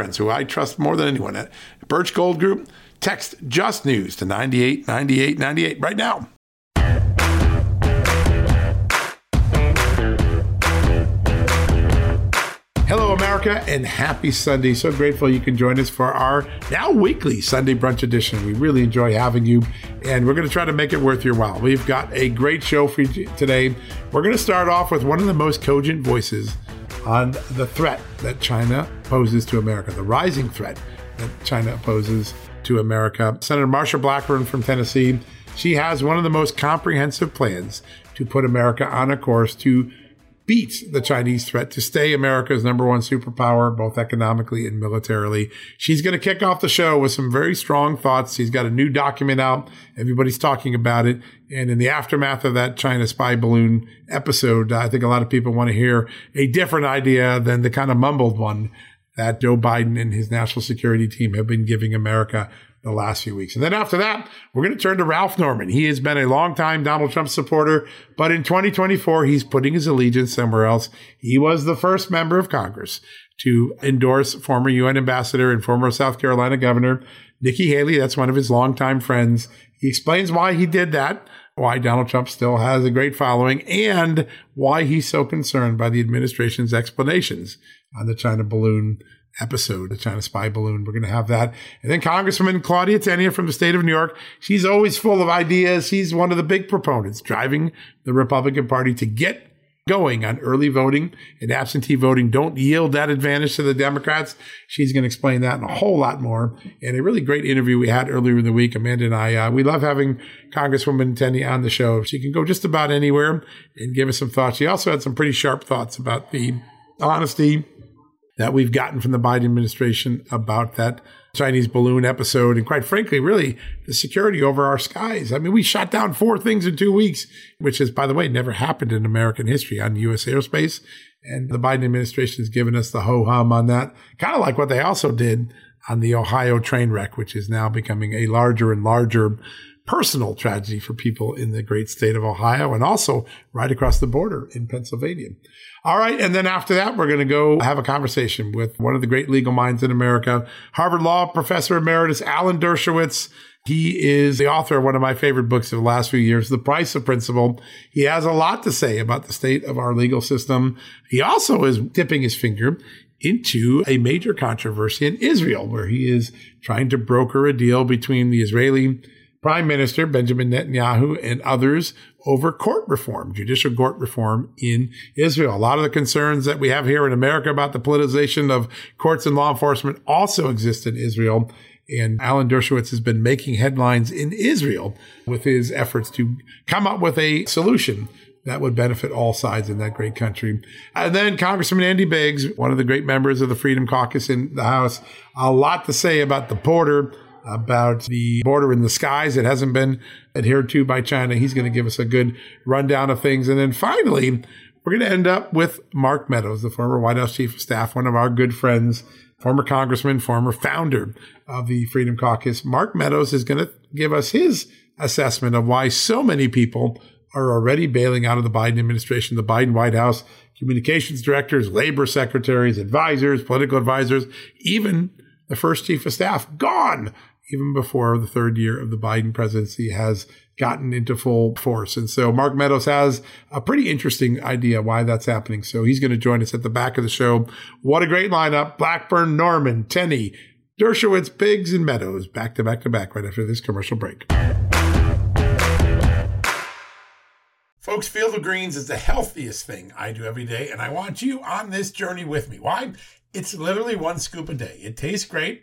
friends who I trust more than anyone at Birch Gold Group. Text Just News to 989898 right now. Hello, America, and happy Sunday. So grateful you can join us for our now weekly Sunday brunch edition. We really enjoy having you, and we're going to try to make it worth your while. We've got a great show for you today. We're going to start off with one of the most cogent voices on the threat that China poses to America, the rising threat that China poses to America. Senator Marsha Blackburn from Tennessee, she has one of the most comprehensive plans to put America on a course to beat the Chinese threat to stay America's number one superpower, both economically and militarily. She's going to kick off the show with some very strong thoughts. She's got a new document out. Everybody's talking about it. And in the aftermath of that China spy balloon episode, I think a lot of people want to hear a different idea than the kind of mumbled one that Joe Biden and his national security team have been giving America the last few weeks. And then after that, we're going to turn to Ralph Norman. He has been a longtime Donald Trump supporter, but in 2024, he's putting his allegiance somewhere else. He was the first member of Congress to endorse former UN ambassador and former South Carolina governor Nikki Haley. That's one of his longtime friends. He explains why he did that, why Donald Trump still has a great following, and why he's so concerned by the administration's explanations on the China balloon episode, the China spy balloon. We're going to have that. And then Congresswoman Claudia Tenney from the state of New York. She's always full of ideas. She's one of the big proponents driving the Republican Party to get going on early voting and absentee voting. Don't yield that advantage to the Democrats. She's going to explain that and a whole lot more. And a really great interview we had earlier in the week. Amanda and I, uh, we love having Congresswoman Tenney on the show. She can go just about anywhere and give us some thoughts. She also had some pretty sharp thoughts about the honesty that we've gotten from the Biden administration about that Chinese balloon episode. And quite frankly, really the security over our skies. I mean, we shot down four things in two weeks, which has, by the way, never happened in American history on U.S. airspace. And the Biden administration has given us the ho hum on that, kind of like what they also did on the Ohio train wreck, which is now becoming a larger and larger personal tragedy for people in the great state of Ohio and also right across the border in Pennsylvania. All right. And then after that, we're going to go have a conversation with one of the great legal minds in America, Harvard Law Professor Emeritus Alan Dershowitz. He is the author of one of my favorite books of the last few years, The Price of Principle. He has a lot to say about the state of our legal system. He also is dipping his finger into a major controversy in Israel, where he is trying to broker a deal between the Israeli Prime Minister Benjamin Netanyahu and others over court reform, judicial court reform in Israel. A lot of the concerns that we have here in America about the politicization of courts and law enforcement also exist in Israel. And Alan Dershowitz has been making headlines in Israel with his efforts to come up with a solution that would benefit all sides in that great country. And then Congressman Andy Biggs, one of the great members of the Freedom Caucus in the House, a lot to say about the border about the border in the skies that hasn't been adhered to by China. He's going to give us a good rundown of things. And then finally, we're going to end up with Mark Meadows, the former White House chief of staff, one of our good friends, former congressman, former founder of the Freedom Caucus. Mark Meadows is going to give us his assessment of why so many people are already bailing out of the Biden administration, the Biden White House, communications directors, labor secretaries, advisors, political advisors, even the first chief of staff gone even before the third year of the Biden presidency has gotten into full force. And so Mark Meadows has a pretty interesting idea why that's happening. So he's going to join us at the back of the show. What a great lineup. Blackburn, Norman, Tenney, Dershowitz Biggs and Meadows back to back to back right after this commercial break. Folks, Field of Greens is the healthiest thing I do every day, and I want you on this journey with me. Why? It's literally one scoop a day. It tastes great.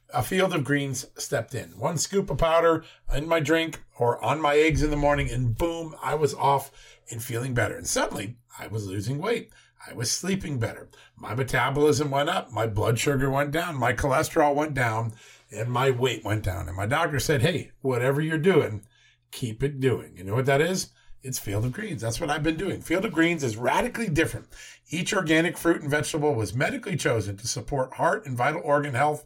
A field of greens stepped in. One scoop of powder in my drink or on my eggs in the morning, and boom, I was off and feeling better. And suddenly, I was losing weight. I was sleeping better. My metabolism went up. My blood sugar went down. My cholesterol went down. And my weight went down. And my doctor said, Hey, whatever you're doing, keep it doing. You know what that is? It's Field of Greens. That's what I've been doing. Field of Greens is radically different. Each organic fruit and vegetable was medically chosen to support heart and vital organ health.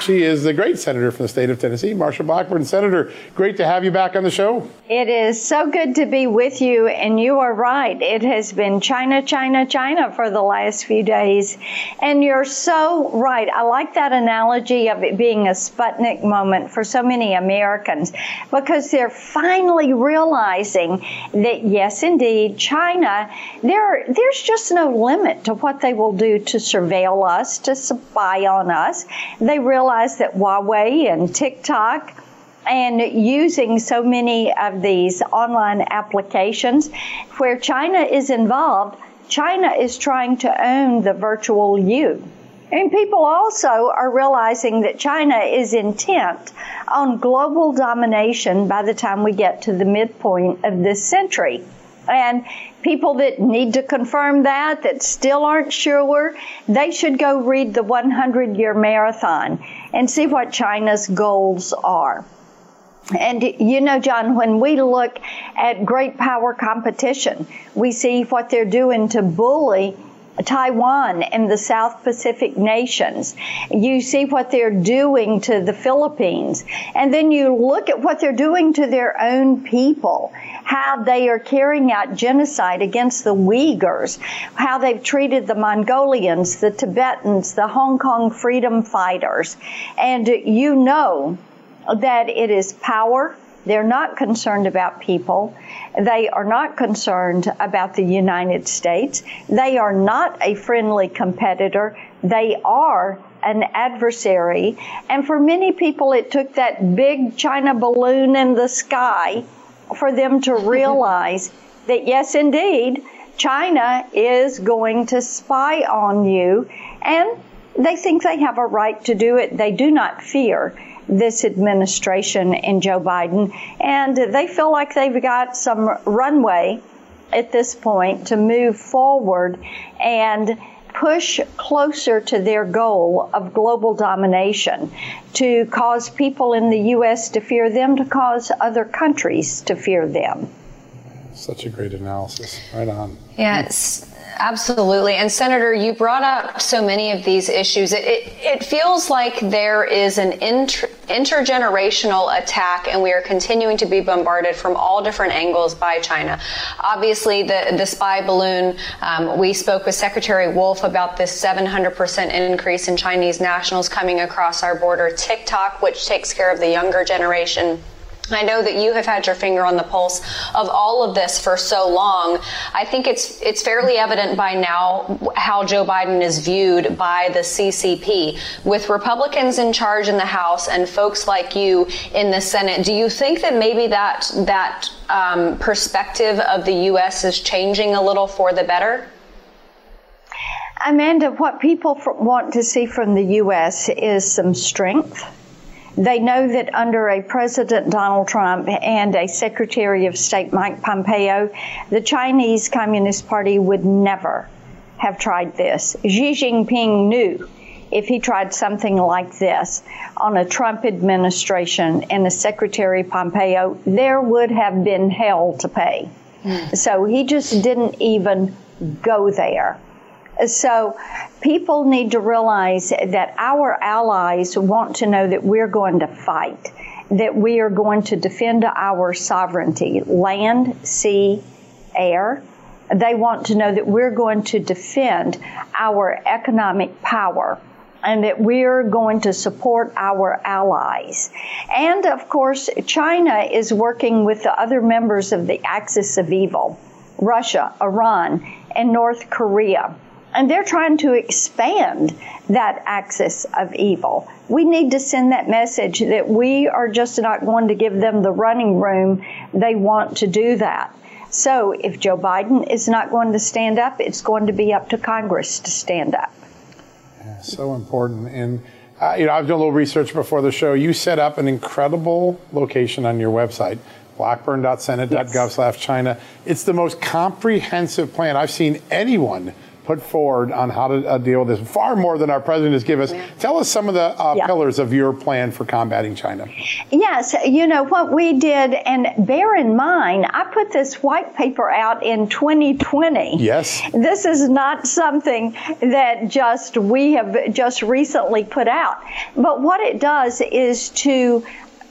She is the great senator from the state of Tennessee, Marsha Blackburn. Senator, great to have you back on the show. It is so good to be with you, and you are right. It has been China, China, China for the last few days. And you're so right. I like that analogy of it being a Sputnik moment for so many Americans because they're finally realizing that, yes, indeed, China, there, there's just no limit to what they will do to surveil us, to spy on us. They realize that Huawei and TikTok and using so many of these online applications where China is involved, China is trying to own the virtual you. And people also are realizing that China is intent on global domination by the time we get to the midpoint of this century. And people that need to confirm that, that still aren't sure, they should go read the 100 year marathon and see what China's goals are. And you know, John, when we look at great power competition, we see what they're doing to bully Taiwan and the South Pacific nations. You see what they're doing to the Philippines. And then you look at what they're doing to their own people, how they are carrying out genocide against the Uyghurs, how they've treated the Mongolians, the Tibetans, the Hong Kong freedom fighters. And you know that it is power. They're not concerned about people. They are not concerned about the United States. They are not a friendly competitor. They are an adversary. And for many people, it took that big China balloon in the sky for them to realize that, yes, indeed, China is going to spy on you. And they think they have a right to do it. They do not fear this administration and Joe Biden, and they feel like they've got some runway at this point to move forward and push closer to their goal of global domination, to cause people in the U.S. to fear them, to cause other countries to fear them. Such a great analysis. Right on. Yes. Absolutely. And Senator, you brought up so many of these issues. It, it, it feels like there is an inter, intergenerational attack and we are continuing to be bombarded from all different angles by China. Obviously, the, the spy balloon, um, we spoke with Secretary Wolf about this 700% increase in Chinese nationals coming across our border. TikTok, which takes care of the younger generation I know that you have had your finger on the pulse of all of this for so long. I think it's it's fairly evident by now how Joe Biden is viewed by the CCP. With Republicans in charge in the House and folks like you in the Senate, do you think that maybe that that um, perspective of the U.S. is changing a little for the better? Amanda, what people want to see from the U.S. is some strength they know that under a President Donald Trump and a Secretary of State Mike Pompeo, the Chinese Communist Party would never have tried this. Xi Jinping knew if he tried something like this on a Trump administration and a Secretary Pompeo, there would have been hell to pay. Mm. So he just didn't even go there. So people need to realize that our allies want to know that we're going to fight, that we are going to defend our sovereignty, land, sea, air. They want to know that we're going to defend our economic power and that we're going to support our allies. And of course, China is working with the other members of the axis of evil Russia, Iran, and North Korea and they're trying to expand that axis of evil. We need to send that message that we are just not going to give them the running room they want to do that. So if Joe Biden is not going to stand up, it's going to be up to Congress to stand up. Yeah, so important. And uh, you know, I've done a little research before the show. You set up an incredible location on your website, blackburn.senate.gov slash China. It's the most comprehensive plan I've seen anyone put forward on how to uh, deal with this, far more than our president has given us. Yeah. Tell us some of the uh, yeah. pillars of your plan for combating China. Yes, you know what we did, and bear in mind, I put this white paper out in 2020. Yes. This is not something that just we have just recently put out. But what it does is to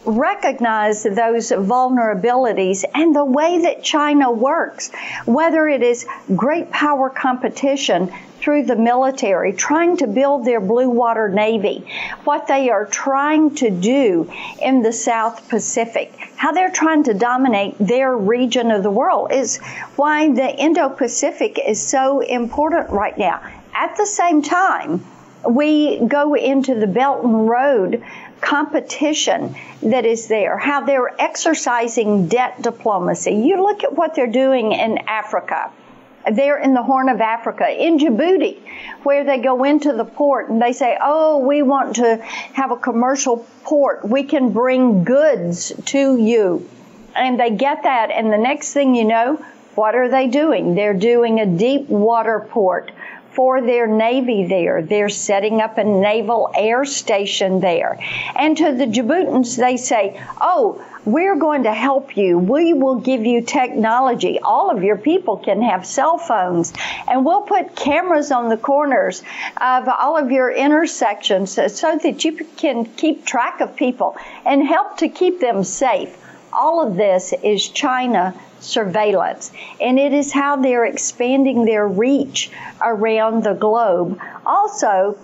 recognize those vulnerabilities and the way that China works, whether it is great power competition through the military, trying to build their blue water navy, what they are trying to do in the South Pacific, how they're trying to dominate their region of the world is why the Indo-Pacific is so important right now. At the same time, we go into the Belt and Road competition that is there, how they're exercising debt diplomacy. You look at what they're doing in Africa. They're in the Horn of Africa, in Djibouti, where they go into the port and they say, Oh, we want to have a commercial port. We can bring goods to you. And they get that. And the next thing you know, what are they doing? They're doing a deep water port for their Navy there. They're setting up a naval air station there. And to the Djiboutians, they say, oh, we're going to help you. We will give you technology. All of your people can have cell phones, and we'll put cameras on the corners of all of your intersections so that you can keep track of people and help to keep them safe. All of this is China surveillance. And it is how they're expanding their reach around the globe. Also,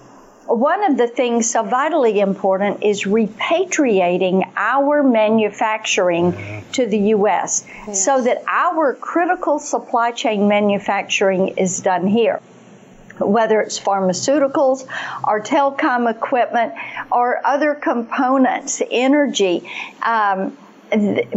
one of the things so vitally important is repatriating our manufacturing to the U.S. Yes. so that our critical supply chain manufacturing is done here whether it's pharmaceuticals or telecom equipment or other components, energy, um,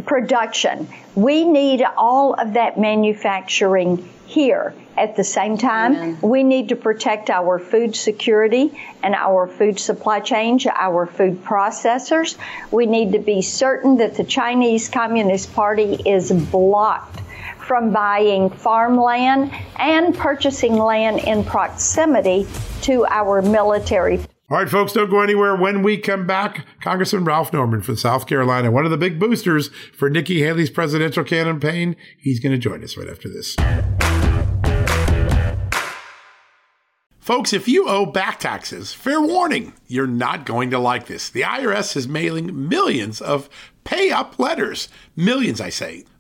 production. We need all of that manufacturing here. At the same time, Amen. we need to protect our food security and our food supply chain, our food processors. We need to be certain that the Chinese Communist Party is blocked from buying farmland and purchasing land in proximity to our military. All right, folks, don't go anywhere. When we come back, Congressman Ralph Norman from South Carolina, one of the big boosters for Nikki Haley's presidential campaign, he's going to join us right after this. Folks, if you owe back taxes, fair warning, you're not going to like this. The IRS is mailing millions of pay up letters. Millions, I say.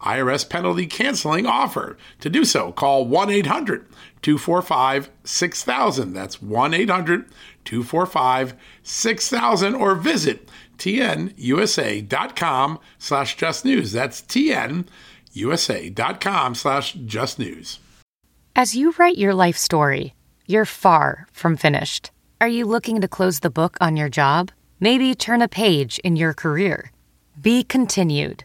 IRS penalty canceling offer. To do so, call 1 800 245 6000. That's 1 800 245 6000 or visit tnusa.com slash just news. That's tnusa.com slash just news. As you write your life story, you're far from finished. Are you looking to close the book on your job? Maybe turn a page in your career? Be continued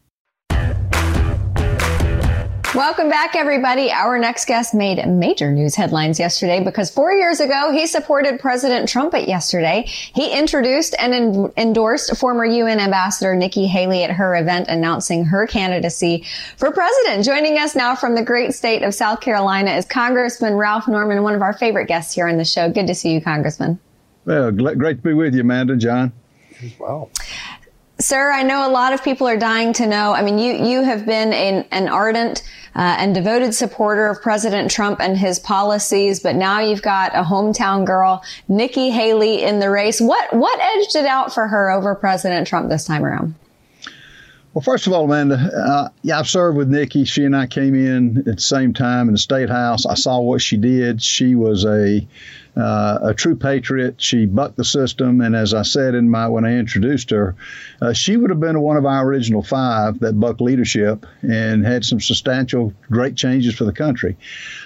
Welcome back, everybody. Our next guest made major news headlines yesterday because four years ago, he supported President Trump at yesterday. He introduced and en- endorsed former UN Ambassador Nikki Haley at her event announcing her candidacy for president. Joining us now from the great state of South Carolina is Congressman Ralph Norman, one of our favorite guests here on the show. Good to see you, Congressman. Well, great to be with you, Amanda, John. Wow. Sir, I know a lot of people are dying to know. I mean, you, you have been an, an ardent uh, and devoted supporter of President Trump and his policies, but now you've got a hometown girl, Nikki Haley, in the race. What, what edged it out for her over President Trump this time around? Well, first of all, Amanda, uh, yeah, I've served with Nikki. She and I came in at the same time in the state house. I saw what she did. She was a uh, a true patriot. She bucked the system, and as I said in my when I introduced her, uh, she would have been one of our original five that bucked leadership and had some substantial, great changes for the country.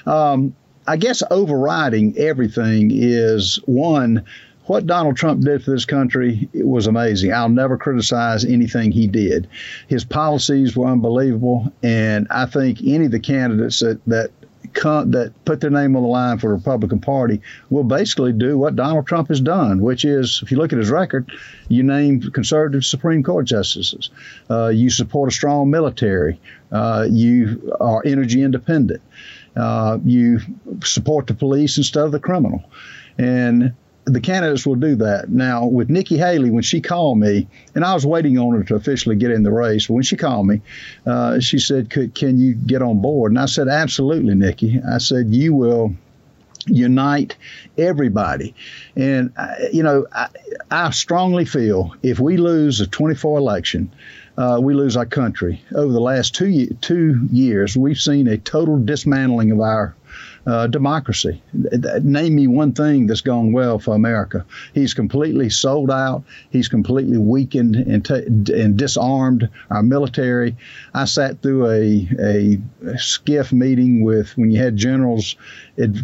Um, I guess overriding everything is one what Donald Trump did for this country was amazing. I'll never criticize anything he did. His policies were unbelievable, and I think any of the candidates that, that that put their name on the line for the Republican Party will basically do what Donald Trump has done, which is, if you look at his record, you name conservative Supreme Court justices, uh, you support a strong military, uh, you are energy independent, uh, you support the police instead of the criminal, and the candidates will do that. Now, with Nikki Haley, when she called me, and I was waiting on her to officially get in the race, when she called me, uh, she said, Can you get on board? And I said, Absolutely, Nikki. I said, You will unite everybody. And, uh, you know, I, I, strongly feel if we lose the 24 election, uh, we lose our country. Over the last two, two years, we've seen a total dismantling of our uh, democracy. Name me one thing that's gone well for America. He's completely sold out. He's completely weakened and, t- and disarmed our military. I sat through a, a SCIF meeting with when you had generals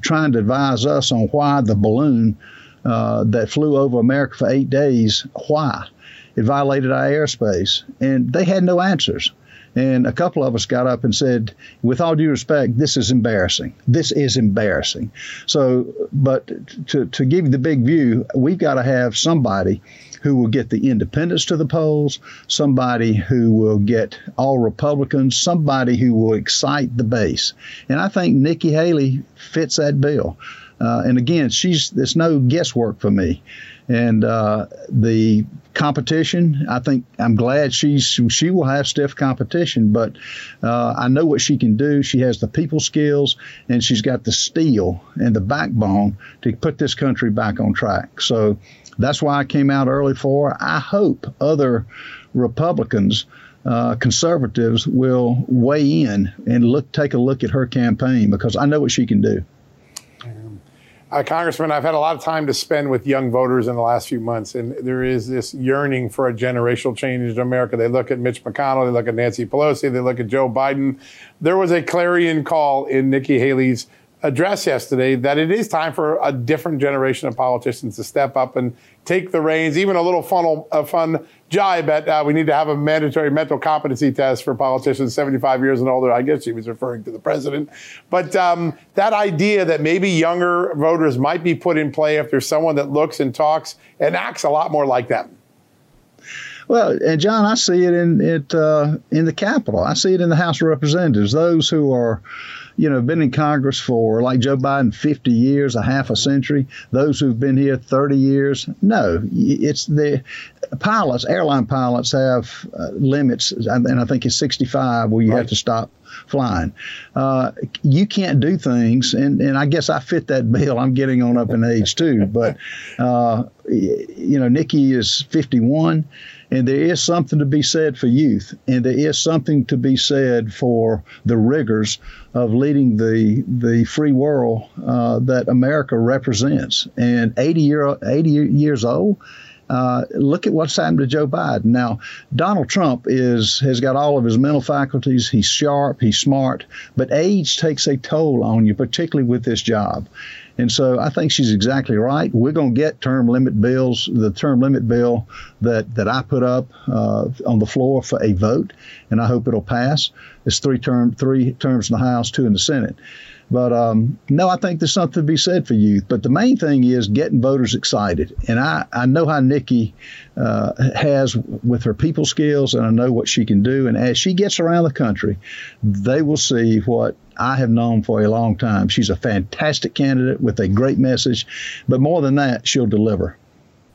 trying to advise us on why the balloon uh, that flew over America for eight days, why? It violated our airspace. And they had no answers. And a couple of us got up and said, with all due respect, this is embarrassing. This is embarrassing. So, but to, to give you the big view, we've got to have somebody who will get the independents to the polls, somebody who will get all Republicans, somebody who will excite the base. And I think Nikki Haley fits that bill. Uh, and again, she's there's no guesswork for me. And uh, the competition, I think I'm glad she's she will have stiff competition, but uh, I know what she can do. She has the people skills and she's got the steel and the backbone to put this country back on track. So that's why I came out early for. I hope other Republicans. Uh, conservatives will weigh in and look take a look at her campaign because I know what she can do. Uh, Congressman, I've had a lot of time to spend with young voters in the last few months, and there is this yearning for a generational change in America. They look at Mitch McConnell, they look at Nancy Pelosi, they look at Joe Biden. There was a clarion call in Nikki Haley's address yesterday that it is time for a different generation of politicians to step up and take the reins. Even a little funnel, a fun jibe at uh, we need to have a mandatory mental competency test for politicians 75 years and older. I guess she was referring to the president. But um, that idea that maybe younger voters might be put in play if there's someone that looks and talks and acts a lot more like them. Well, and John, I see it in it uh, in the Capitol. I see it in the House of Representatives. Those who are you know, been in Congress for like Joe Biden 50 years, a half a century. Those who've been here 30 years, no, it's the pilots, airline pilots have uh, limits, and I think it's 65 where you right. have to stop flying. Uh, you can't do things, and, and I guess I fit that bill. I'm getting on up in age too, but uh, you know, Nikki is 51. And there is something to be said for youth, and there is something to be said for the rigors of leading the the free world uh, that America represents. And 80 year 80 years old. Uh, look at what's happened to Joe Biden. Now, Donald Trump is has got all of his mental faculties. He's sharp, he's smart, but age takes a toll on you, particularly with this job. And so I think she's exactly right. We're going to get term limit bills, the term limit bill that, that I put up uh, on the floor for a vote, and I hope it'll pass. It's three term, three terms in the House, two in the Senate. But um, no, I think there's something to be said for youth. But the main thing is getting voters excited. And I, I know how Nikki uh, has with her people skills, and I know what she can do. And as she gets around the country, they will see what I have known for a long time. She's a fantastic candidate with a great message. But more than that, she'll deliver.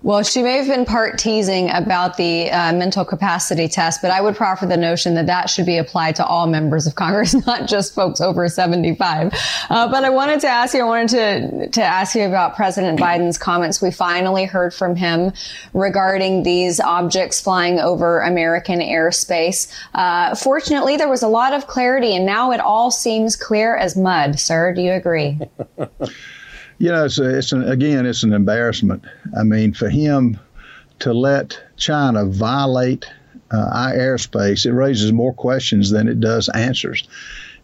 Well, she may have been part teasing about the uh, mental capacity test, but I would proffer the notion that that should be applied to all members of Congress, not just folks over 75. Uh, but I wanted to ask you, I wanted to, to ask you about President Biden's comments. We finally heard from him regarding these objects flying over American airspace. Uh, fortunately, there was a lot of clarity, and now it all seems clear as mud. Sir, do you agree? You know, it's, a, it's an, again, it's an embarrassment. I mean, for him to let China violate uh, our airspace, it raises more questions than it does answers.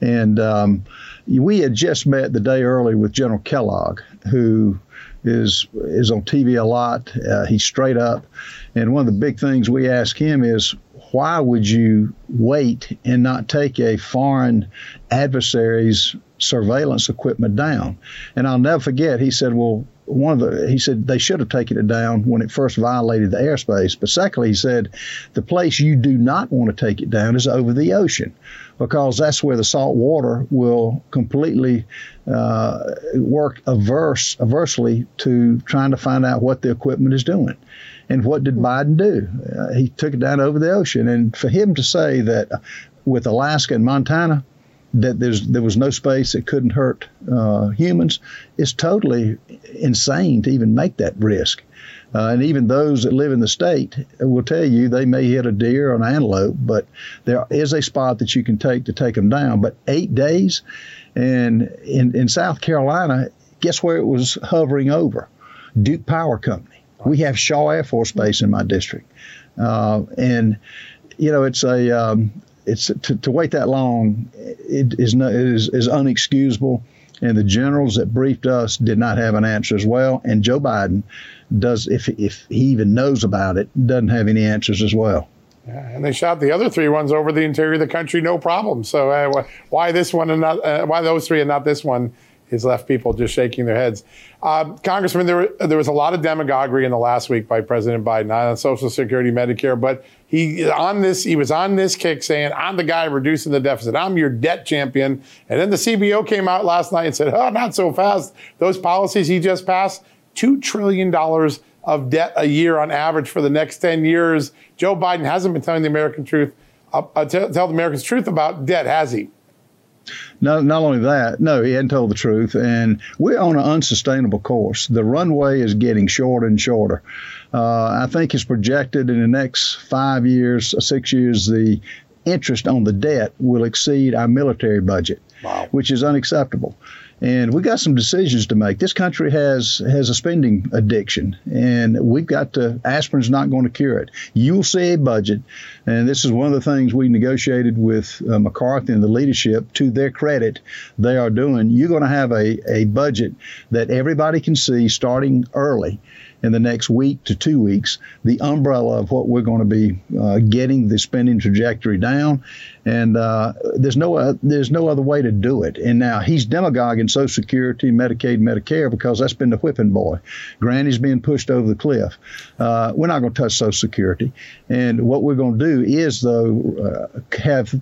And um, we had just met the day early with General Kellogg, who is is on TV a lot. Uh, he's straight up, and one of the big things we ask him is, why would you wait and not take a foreign adversary's surveillance equipment down. And I'll never forget, he said, well, one of the, he said they should have taken it down when it first violated the airspace. But secondly, he said the place you do not want to take it down is over the ocean because that's where the salt water will completely uh, work averse, aversely to trying to find out what the equipment is doing. And what did Biden do? Uh, he took it down over the ocean. And for him to say that with Alaska and Montana, that there's there was no space that couldn't hurt uh, humans is totally insane to even make that risk. Uh, and even those that live in the state will tell you they may hit a deer or an antelope, but there is a spot that you can take to take them down. But eight days, and in, in South Carolina, guess where it was hovering over? Duke Power Company. We have Shaw Air Force Base in my district, uh, and you know it's a um, it's to, to wait that long it is, it is, is unexcusable. And the generals that briefed us did not have an answer as well. And Joe Biden does, if if he even knows about it, doesn't have any answers as well. Yeah, and they shot the other three ones over the interior of the country, no problem. So uh, why this one and not uh, why those three and not this one has left people just shaking their heads. Uh, Congressman, there, there was a lot of demagoguery in the last week by President Biden on Social Security, Medicare, but he on this he was on this kick saying, "I'm the guy reducing the deficit. I'm your debt champion." And then the CBO came out last night and said, "Oh, not so fast. Those policies he just passed, two trillion dollars." Of debt a year on average for the next 10 years. Joe Biden hasn't been telling the American truth, uh, uh, tell the Americans truth about debt, has he? Not, not only that, no, he hadn't told the truth. And we're on an unsustainable course. The runway is getting shorter and shorter. Uh, I think it's projected in the next five years, six years, the interest on the debt will exceed our military budget, wow. which is unacceptable. And we got some decisions to make. This country has has a spending addiction, and we've got to. Aspirin's not going to cure it. You'll see a budget, and this is one of the things we negotiated with uh, McCarthy and the leadership. To their credit, they are doing. You're going to have a a budget that everybody can see starting early in the next week to two weeks the umbrella of what we're going to be uh, getting the spending trajectory down. And uh, there's no uh, there's no other way to do it. And now he's demagoguing Social Security, Medicaid, Medicare because that's been the whipping boy. Granny's being pushed over the cliff. Uh, we're not going to touch Social Security. And what we're going to do is though uh, have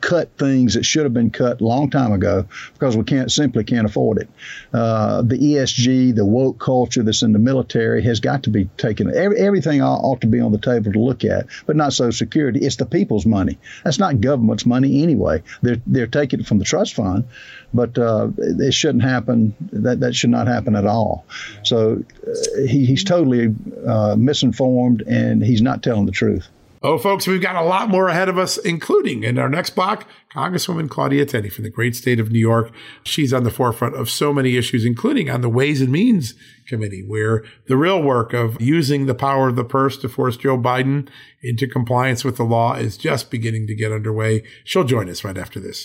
cut things that should have been cut a long time ago because we can't simply can't afford it. Uh, the ESG, the woke culture that's in the military has got to be taken. Every, everything ought to be on the table to look at, but not Social Security. It's the people's money. That's not government's money anyway. They're they're taking it from the trust fund, but uh, it shouldn't happen. That that should not happen at all. So uh, he, he's totally uh, misinformed and he's not telling the truth. Oh, folks, we've got a lot more ahead of us, including in our next block, Congresswoman Claudia Tenney from the great state of New York. She's on the forefront of so many issues, including on the Ways and Means Committee, where the real work of using the power of the purse to force Joe Biden into compliance with the law is just beginning to get underway. She'll join us right after this.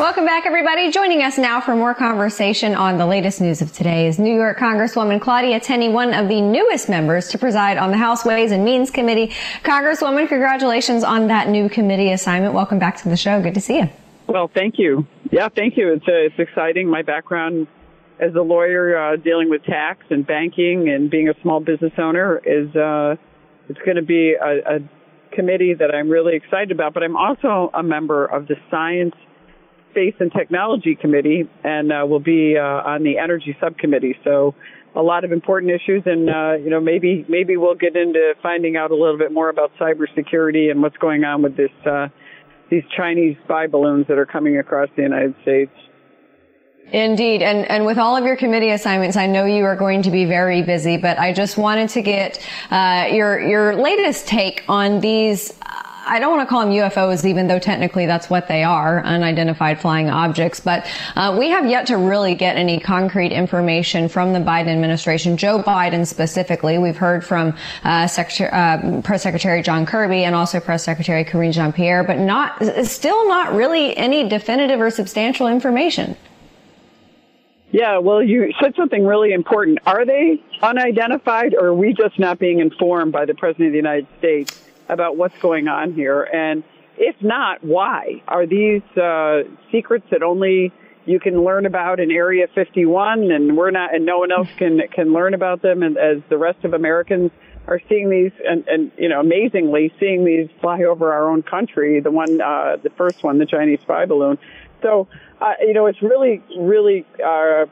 Welcome back, everybody. Joining us now for more conversation on the latest news of today is New York Congresswoman Claudia Tenney, one of the newest members to preside on the House Ways and Means Committee. Congresswoman, congratulations on that new committee assignment. Welcome back to the show. Good to see you. Well, thank you. Yeah, thank you. It's uh, it's exciting. My background as a lawyer uh, dealing with tax and banking and being a small business owner is uh, it's going to be a, a committee that I'm really excited about. But I'm also a member of the Science Space and Technology Committee and uh, will be uh, on the Energy Subcommittee. So a lot of important issues, and uh, you know maybe maybe we'll get into finding out a little bit more about cybersecurity and what's going on with this uh, these Chinese spy balloons that are coming across the United States. Indeed. And, and with all of your committee assignments, I know you are going to be very busy, but I just wanted to get, uh, your, your latest take on these, I don't want to call them UFOs, even though technically that's what they are, unidentified flying objects. But uh, we have yet to really get any concrete information from the Biden administration, Joe Biden specifically. We've heard from uh, Secretary, uh, Press Secretary John Kirby and also Press Secretary Karine Jean-Pierre, but not, still not really any definitive or substantial information. Yeah, well, you said something really important. Are they unidentified, or are we just not being informed by the President of the United States? About what's going on here? And if not, why? Are these uh, secrets that only you can learn about in Area 51, and we're not, and no one else can can learn about them, and as the rest of Americans are seeing these, and, and you know, amazingly seeing these fly over our own country. The one, uh, the first one, the Chinese spy balloon. So, uh, you know, it's really, really, uh,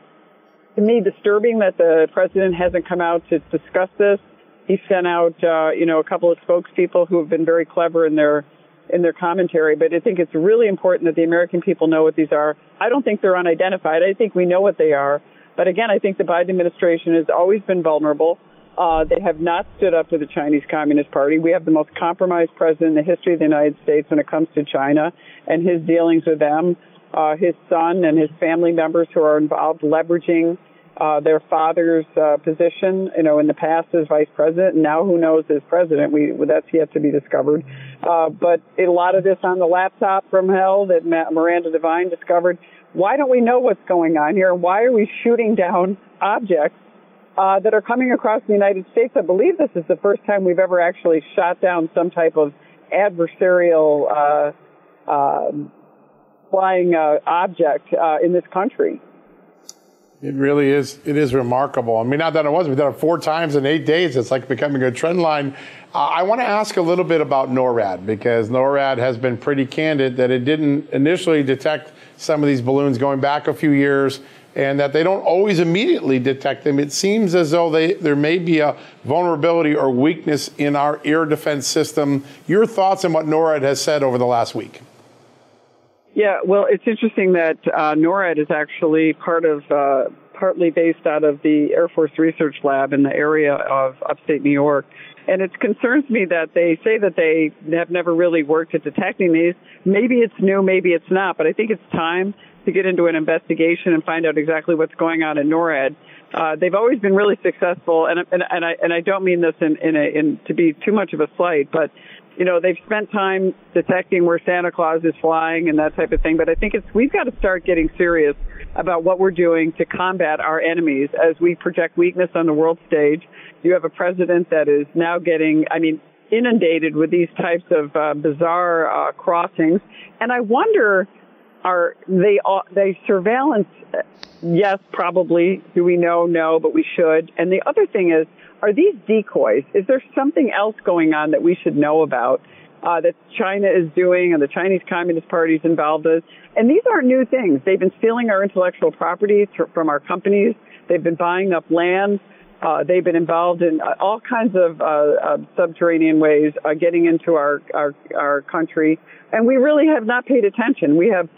to me, disturbing that the president hasn't come out to discuss this. He sent out, uh, you know, a couple of spokespeople who have been very clever in their in their commentary, but I think it's really important that the American people know what these are. I don't think they're unidentified. I think we know what they are. But again, I think the Biden administration has always been vulnerable. Uh, they have not stood up to the Chinese Communist Party. We have the most compromised president in the history of the United States when it comes to China and his dealings with them. Uh, his son and his family members who are involved leveraging uh, their father's uh, position, you know, in the past as vice president, and now who knows as president. We that's yet to be discovered. Uh, but a lot of this on the laptop from hell that Miranda Devine discovered. Why don't we know what's going on here? Why are we shooting down objects uh, that are coming across the United States? I believe this is the first time we've ever actually shot down some type of adversarial uh, uh, flying uh, object uh, in this country. It really is. It is remarkable. I mean, not that it was. We've done it four times in eight days. It's like becoming a trend line. Uh, I want to ask a little bit about NORAD because NORAD has been pretty candid that it didn't initially detect some of these balloons going back a few years and that they don't always immediately detect them. It seems as though they, there may be a vulnerability or weakness in our air defense system. Your thoughts on what NORAD has said over the last week? Yeah, well, it's interesting that uh, NORAD is actually part of, uh, partly based out of the Air Force Research Lab in the area of upstate New York. And it concerns me that they say that they have never really worked at detecting these. Maybe it's new, maybe it's not, but I think it's time to get into an investigation and find out exactly what's going on in NORAD. Uh, they've always been really successful, and, and, and I and I don't mean this in in, a, in to be too much of a slight, but you know, they've spent time detecting where Santa Claus is flying and that type of thing. But I think it's, we've got to start getting serious about what we're doing to combat our enemies as we project weakness on the world stage. You have a president that is now getting, I mean, inundated with these types of uh, bizarre uh, crossings. And I wonder, are they, uh, they surveillance? Yes, probably. Do we know? No, but we should. And the other thing is, are these decoys? Is there something else going on that we should know about uh, that China is doing and the Chinese Communist Party is involved in? And these aren't new things. They've been stealing our intellectual property from our companies. They've been buying up land. Uh, they've been involved in uh, all kinds of uh, uh, subterranean ways, getting into our, our our country, and we really have not paid attention. We have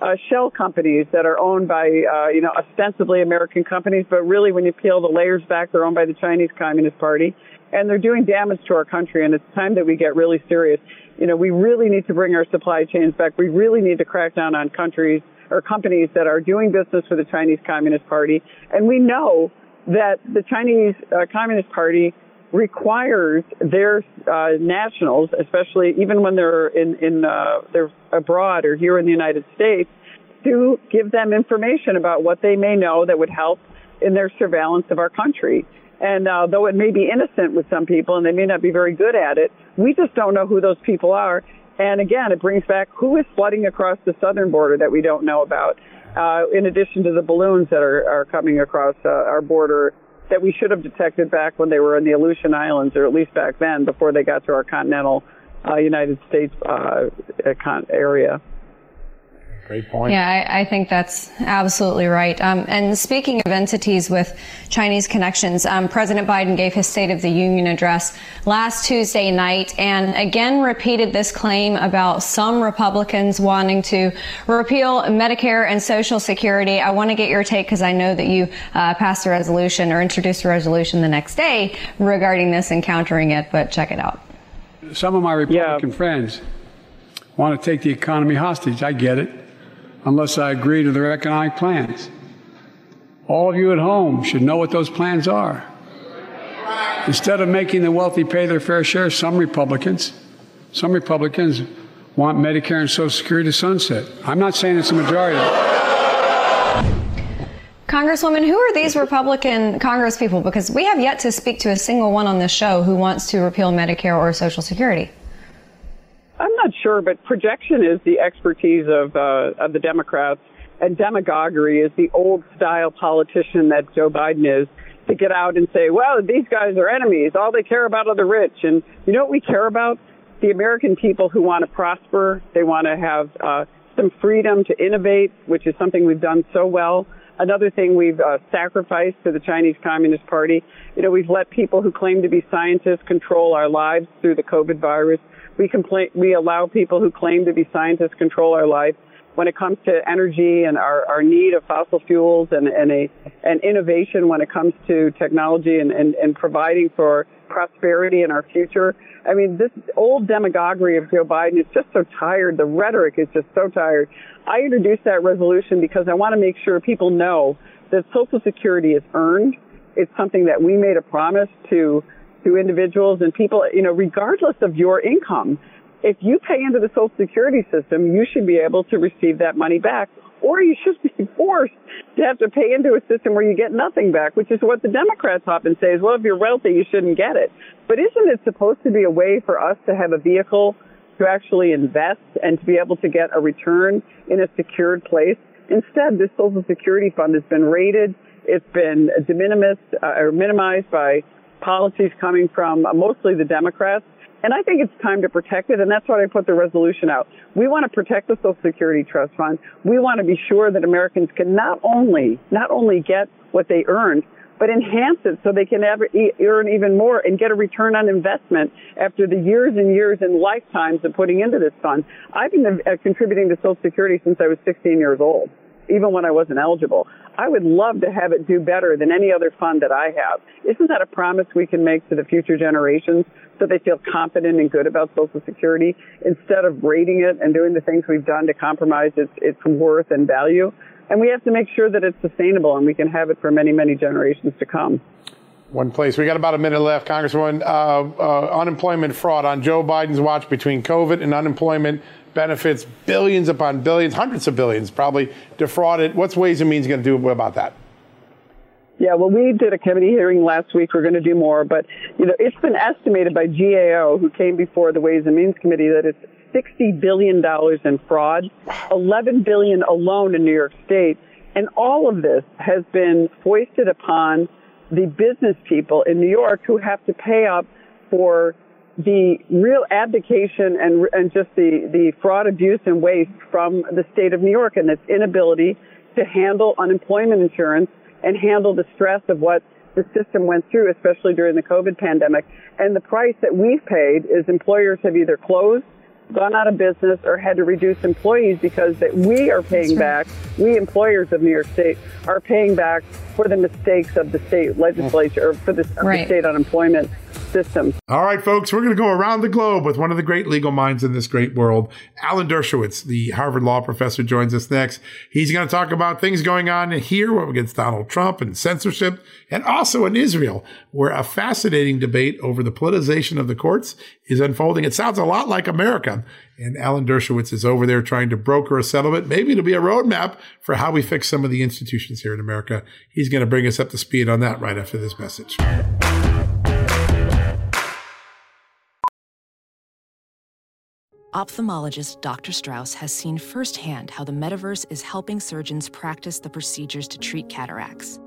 uh, shell companies that are owned by, uh, you know, ostensibly American companies, but really when you peel the layers back, they're owned by the Chinese Communist Party. And they're doing damage to our country, and it's time that we get really serious. You know, we really need to bring our supply chains back. We really need to crack down on countries or companies that are doing business with the Chinese Communist Party. And we know that the Chinese uh, Communist Party requires their uh, nationals, especially even when they're in, in uh, they're abroad or here in the United States, to give them information about what they may know that would help in their surveillance of our country. And uh, though it may be innocent with some people and they may not be very good at it, we just don't know who those people are. And again, it brings back who is flooding across the southern border that we don't know about, uh, in addition to the balloons that are, are coming across uh, our border that we should have detected back when they were in the Aleutian Islands, or at least back then, before they got to our continental uh, United States uh, area. Great point. Yeah, I, I, think that's absolutely right. Um, and speaking of entities with Chinese connections, um, President Biden gave his State of the Union address last Tuesday night and again repeated this claim about some Republicans wanting to repeal Medicare and Social Security. I want to get your take because I know that you uh, passed a resolution or introduced a resolution the next day regarding this and countering it, but check it out. Some of my Republican yeah. friends want to take the economy hostage. I get it unless I agree to their economic plans. All of you at home should know what those plans are. Instead of making the wealthy pay their fair share, some Republicans, some Republicans want Medicare and Social Security to sunset. I'm not saying it's a majority. Congresswoman, who are these Republican Congresspeople? Because we have yet to speak to a single one on this show who wants to repeal Medicare or Social Security. Sure, but projection is the expertise of uh, of the Democrats. and demagoguery is the old style politician that Joe Biden is to get out and say, well, these guys are enemies. All they care about are the rich. And you know what we care about? The American people who want to prosper. They want to have uh, some freedom to innovate, which is something we've done so well. Another thing we've uh, sacrificed to the Chinese Communist Party. You know, we've let people who claim to be scientists control our lives through the COVID virus. We we allow people who claim to be scientists control our lives when it comes to energy and our, our need of fossil fuels and, and a and innovation when it comes to technology and, and, and providing for prosperity in our future. I mean, this old demagoguery of Joe Biden is just so tired. The rhetoric is just so tired. I introduced that resolution because I want to make sure people know that Social Security is earned. It's something that we made a promise to to individuals and people, you know, regardless of your income if you pay into the Social Security system, you should be able to receive that money back, or you should be forced to have to pay into a system where you get nothing back, which is what the Democrats often say is, well, if you're wealthy, you shouldn't get it. But isn't it supposed to be a way for us to have a vehicle to actually invest and to be able to get a return in a secured place? Instead, this Social Security fund has been raided. It's been de minimis uh, or minimized by policies coming from uh, mostly the Democrats and I think it's time to protect it, and that's why I put the resolution out. We want to protect the Social Security Trust Fund. We want to be sure that Americans can not only not only get what they earned, but enhance it so they can earn even more and get a return on investment after the years and years and lifetimes of putting into this fund. I've been uh, contributing to Social Security since I was 16 years old even when I wasn't eligible. I would love to have it do better than any other fund that I have. Isn't that a promise we can make to the future generations so they feel confident and good about Social Security instead of rating it and doing the things we've done to compromise its, its worth and value? And we have to make sure that it's sustainable and we can have it for many, many generations to come. One place. We got about a minute left, Congresswoman. Uh, uh, unemployment fraud on Joe Biden's watch between COVID and unemployment benefits, billions upon billions, hundreds of billions probably defrauded. What's Ways and Means going to do about that? Yeah, well, we did a committee hearing last week. We're going to do more, but you know, it's been estimated by GAO, who came before the Ways and Means Committee, that it's 60 billion dollars in fraud, 11 billion alone in New York State, and all of this has been foisted upon the business people in New York who have to pay up for the real abdication and, and just the, the fraud, abuse, and waste from the state of New York and its inability to handle unemployment insurance and handle the stress of what the system went through, especially during the COVID pandemic. And the price that we've paid is employers have either closed, gone out of business, or had to reduce employees because that we are paying right. back, we employers of New York State are paying back for the mistakes of the state legislature or for the, right. the state unemployment system. All right, folks, we're going to go around the globe with one of the great legal minds in this great world. Alan Dershowitz, the Harvard law professor, joins us next. He's going to talk about things going on here against Donald Trump and censorship, and also in Israel, where a fascinating debate over the politicization of the courts is unfolding. It sounds a lot like America. And Alan Dershowitz is over there trying to broker a settlement, maybe to be a roadmap for how we fix some of the institutions here in America. He's going to bring us up to speed on that right after this message. Ophthalmologist Dr. Strauss has seen firsthand how the metaverse is helping surgeons practice the procedures to treat cataracts.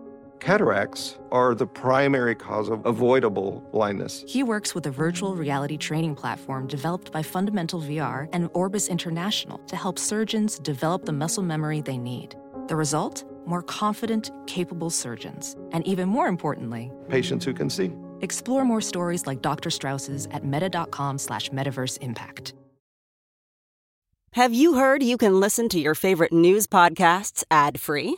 Cataracts are the primary cause of avoidable blindness. He works with a virtual reality training platform developed by Fundamental VR and Orbis International to help surgeons develop the muscle memory they need. The result? More confident, capable surgeons. And even more importantly, patients who can see. Explore more stories like Dr. Strauss's at meta.com slash metaverse impact. Have you heard you can listen to your favorite news podcasts ad free?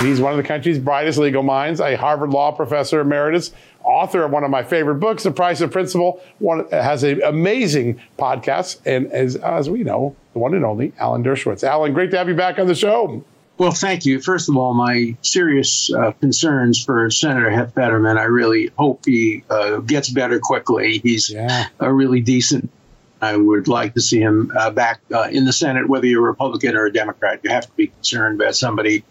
He's one of the country's brightest legal minds, a Harvard Law professor emeritus, author of one of my favorite books, The Price of Principle. One has an amazing podcast, and as, as we know, the one and only Alan Dershowitz. Alan, great to have you back on the show. Well, thank you. First of all, my serious uh, concerns for Senator Hef Fetterman. I really hope he uh, gets better quickly. He's yeah. a really decent. I would like to see him uh, back uh, in the Senate, whether you're a Republican or a Democrat. You have to be concerned about somebody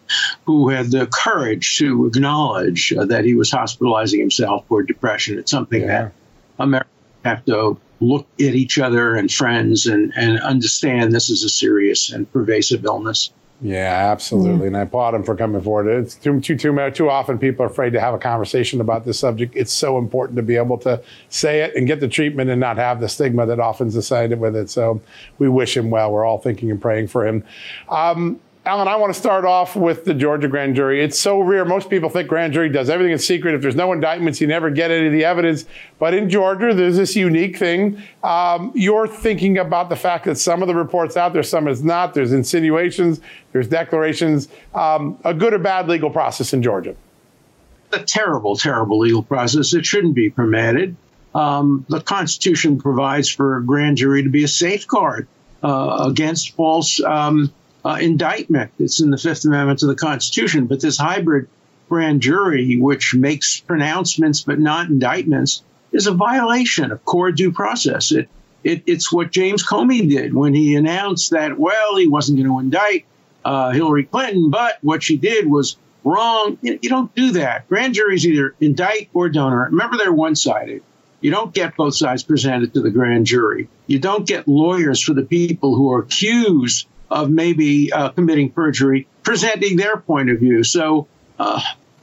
who had the courage to acknowledge uh, that he was hospitalizing himself for depression. It's something yeah. that Americans have to look at each other and friends and, and understand this is a serious and pervasive illness. Yeah, absolutely. And I applaud him for coming forward. It's too, too, too, too often people are afraid to have a conversation about this subject. It's so important to be able to say it and get the treatment and not have the stigma that often's associated with it. So we wish him well. We're all thinking and praying for him. Um, Alan, I want to start off with the Georgia grand jury. It's so rare. Most people think grand jury does everything in secret. If there's no indictments, you never get any of the evidence. But in Georgia, there's this unique thing. Um, you're thinking about the fact that some of the reports out there, some is not. There's insinuations, there's declarations. Um, a good or bad legal process in Georgia? A terrible, terrible legal process. It shouldn't be permitted. Um, the Constitution provides for a grand jury to be a safeguard uh, against false um, uh, indictment. It's in the Fifth Amendment to the Constitution. But this hybrid grand jury, which makes pronouncements but not indictments, is a violation of core due process. It, it it's what James Comey did when he announced that, well, he wasn't going to indict uh, Hillary Clinton, but what she did was wrong. You, you don't do that. Grand juries either indict or don't. Remember, they're one sided. You don't get both sides presented to the grand jury. You don't get lawyers for the people who are accused of maybe uh, committing perjury, presenting their point of view. So uh,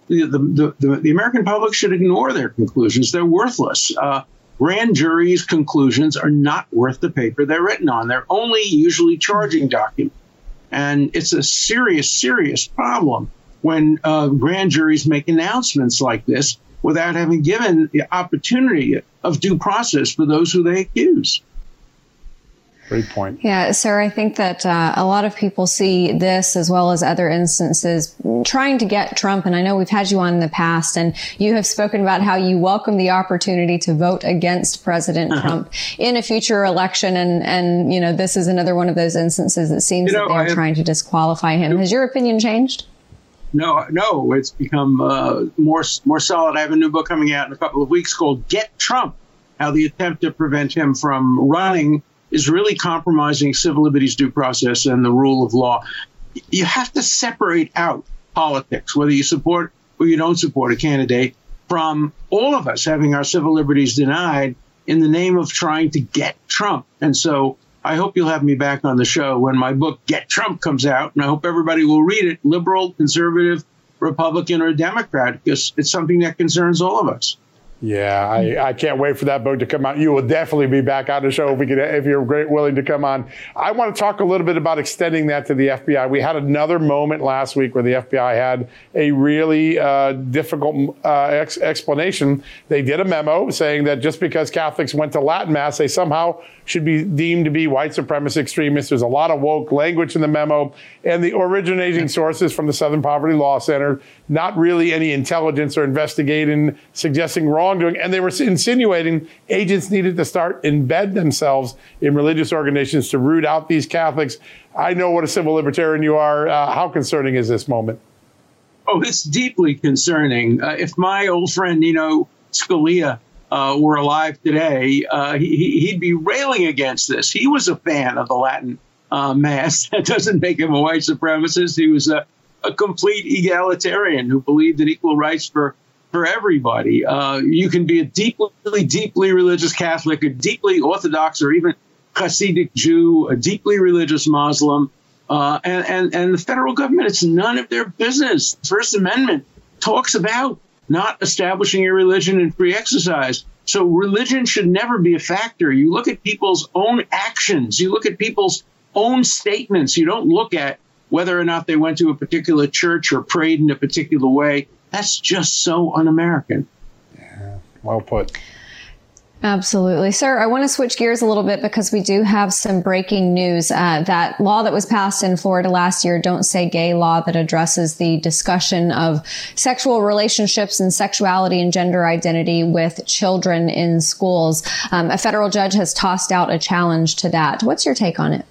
the, the, the, the, American public should ignore their conclusions. They're worthless. Uh, grand jury's conclusions are not worth the paper they're written on. They're only usually charging documents. And it's a serious, serious problem when uh, grand juries make announcements like this without having given the opportunity of due process for those who they accuse. Great point. Yeah, sir, I think that uh, a lot of people see this as well as other instances trying to get Trump. And I know we've had you on in the past, and you have spoken about how you welcome the opportunity to vote against President uh-huh. Trump in a future election. And, and, you know, this is another one of those instances that seems you know, that they're trying to disqualify him. Has your opinion changed? No, no, it's become uh, more more solid. I have a new book coming out in a couple of weeks called "Get Trump: How the Attempt to Prevent Him from Running is really compromising civil liberties due process and the rule of law. You have to separate out politics, whether you support or you don't support a candidate, from all of us having our civil liberties denied in the name of trying to get Trump. And so I hope you'll have me back on the show when my book, Get Trump, comes out. And I hope everybody will read it, liberal, conservative, Republican, or Democrat, because it's something that concerns all of us. Yeah, I, I can't wait for that book to come out. You will definitely be back on the show if we can, if you're great, willing to come on. I want to talk a little bit about extending that to the FBI. We had another moment last week where the FBI had a really uh, difficult uh, ex- explanation. They did a memo saying that just because Catholics went to Latin Mass, they somehow should be deemed to be white supremacist extremists. There's a lot of woke language in the memo, and the originating sources from the Southern Poverty Law Center, not really any intelligence or investigating, suggesting wrongdoing. And they were insinuating agents needed to start embed themselves in religious organizations to root out these Catholics. I know what a civil libertarian you are. Uh, how concerning is this moment? Oh, it's deeply concerning. Uh, if my old friend Nino Scalia uh, were alive today, uh, he, would be railing against this. He was a fan of the Latin uh, Mass. That doesn't make him a white supremacist. He was a, a complete egalitarian who believed in equal rights for for everybody. Uh, you can be a deeply, deeply religious Catholic, a deeply Orthodox, or even Hasidic Jew, a deeply religious Muslim, uh, and, and and the federal government. It's none of their business. First Amendment talks about not establishing a religion and free exercise. So religion should never be a factor. You look at people's own actions, you look at people's own statements. You don't look at whether or not they went to a particular church or prayed in a particular way. That's just so un American. Yeah, well put. Absolutely. Sir, I want to switch gears a little bit because we do have some breaking news. Uh, that law that was passed in Florida last year, Don't Say Gay law that addresses the discussion of sexual relationships and sexuality and gender identity with children in schools. Um, a federal judge has tossed out a challenge to that. What's your take on it?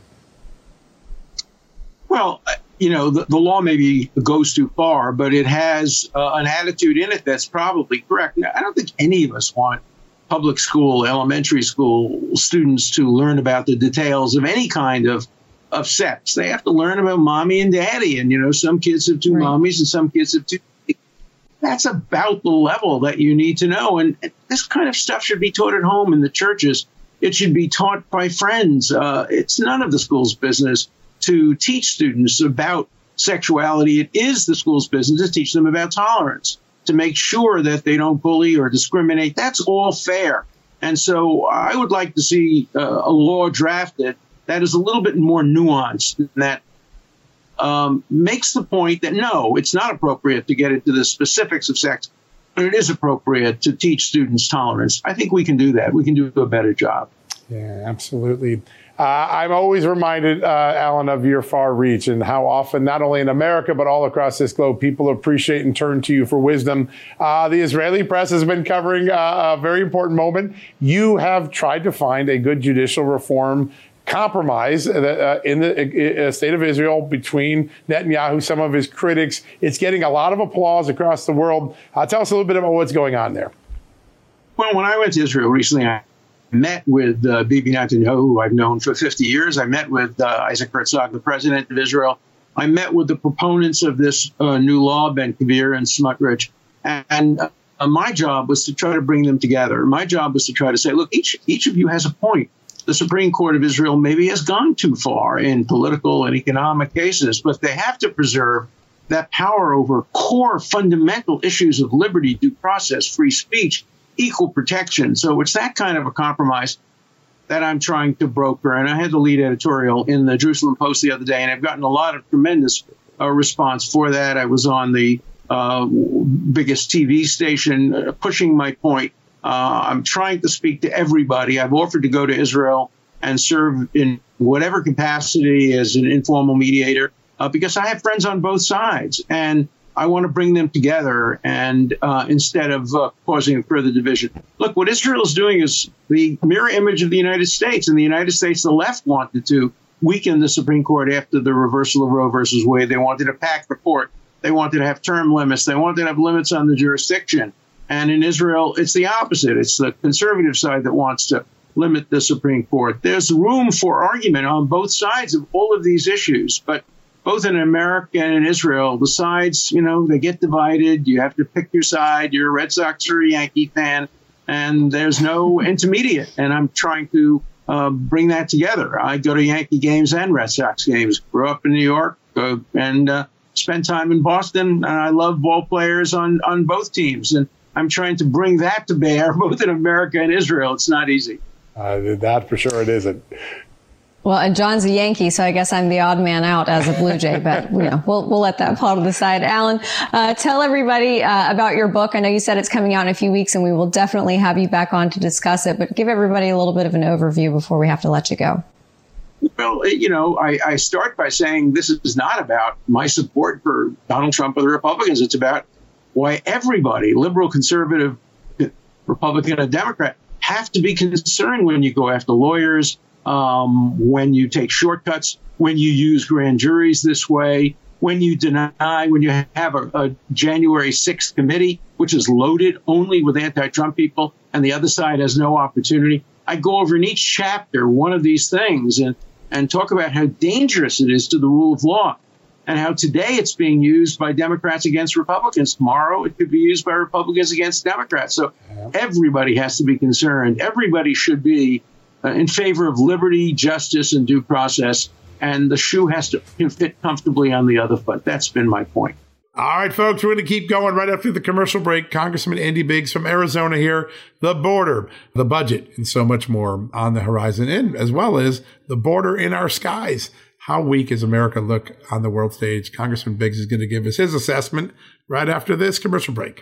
Well, you know, the, the, law maybe goes too far, but it has uh, an attitude in it that's probably correct. Now, I don't think any of us want public school, elementary school students to learn about the details of any kind of of sex. They have to learn about mommy and daddy, and you know, some kids have two right. mommies and some kids have two. That's about the level that you need to know, and this kind of stuff should be taught at home in the churches. It should be taught by friends. Uh, it's none of the school's business to teach students about sexuality. It is the school's business to teach them about tolerance, to make sure that they don't bully or discriminate. That's all fair. And so I would like to see uh, a law drafted that is a little bit more nuanced that um, makes the point that no, it's not appropriate to get into the specifics of sex, but it is appropriate to teach students tolerance. I think we can do that. We can do a better job. Yeah, absolutely. Uh, I'm always reminded, uh, Alan, of your far reach and how often, not only in America, but all across this globe, people appreciate and turn to you for wisdom. Uh, the Israeli press has been covering uh, a very important moment. You have tried to find a good judicial reform compromise uh, in the uh, state of Israel between Netanyahu, and some of his critics. It's getting a lot of applause across the world. tell us a little bit about what's going on there. Well, when I went to Israel recently, I met with uh, Bibi Netanyahu, who I've known for 50 years. I met with uh, Isaac Herzog, the president of Israel. I met with the proponents of this uh, new law, Ben Gvir and Smotrich. And uh, my job was to try to bring them together. My job was to try to say, look, each, each of you has a point. The Supreme Court of Israel maybe has gone too far in political and economic cases, but they have to preserve that power over core fundamental issues of liberty, due process, free speech, equal protection. So it's that kind of a compromise that I'm trying to broker. And I had the lead editorial in the Jerusalem Post the other day, and I've gotten a lot of tremendous uh, response for that. I was on the uh, biggest TV station uh, pushing my point. Uh, I'm trying to speak to everybody. I've offered to go to Israel and serve in whatever capacity as an informal mediator uh, because I have friends on both sides. And I want to bring them together and uh, instead of uh, causing further division. Look, what Israel is doing is the mirror image of the United States. In the United States, the left wanted to weaken the Supreme Court after the reversal of Roe versus Wade. They wanted to pack the court. They wanted to have term limits. They wanted to have limits on the jurisdiction. And in Israel, it's the opposite. It's the conservative side that wants to limit the Supreme Court. There's room for argument on both sides of all of these issues, but both in America and in Israel, the sides, you know, they get divided. You have to pick your side. You're a Red Sox or a Yankee fan, and there's no intermediate. And I'm trying to uh, bring that together. I go to Yankee games and Red Sox games. Grew up in New York uh, and uh, spent time in Boston, and I love ball players on on both teams. And I'm trying to bring that to bear both in America and Israel. It's not easy. Uh, that for sure it isn't. Well, and John's a Yankee, so I guess I'm the odd man out as a Blue Jay, but you know, we'll, we'll let that fall to the side. Alan, uh, tell everybody uh, about your book. I know you said it's coming out in a few weeks and we will definitely have you back on to discuss it, but give everybody a little bit of an overview before we have to let you go. Well, you know, I, I start by saying this is not about my support for Donald Trump or the Republicans. It's about why everybody, liberal, conservative, Republican, and Democrat, have to be concerned when you go after lawyers, um, when you take shortcuts, when you use grand juries this way, when you deny, when you have a, a January 6th committee, which is loaded only with anti Trump people, and the other side has no opportunity. I go over in each chapter one of these things and, and talk about how dangerous it is to the rule of law and how today it's being used by Democrats against Republicans. Tomorrow it could be used by Republicans against Democrats. So everybody has to be concerned. Everybody should be Uh, in favor of liberty, justice, and due process. And the shoe has to fit comfortably on the other foot. That's been my point. All right, folks, we're going to keep going right after the commercial break. Congressman Andy Biggs from Arizona here, the border, the budget, and so much more on the horizon, and as well as the border in our skies. How weak does America look on the world stage? Congressman Biggs is going to give us his assessment right after this commercial break.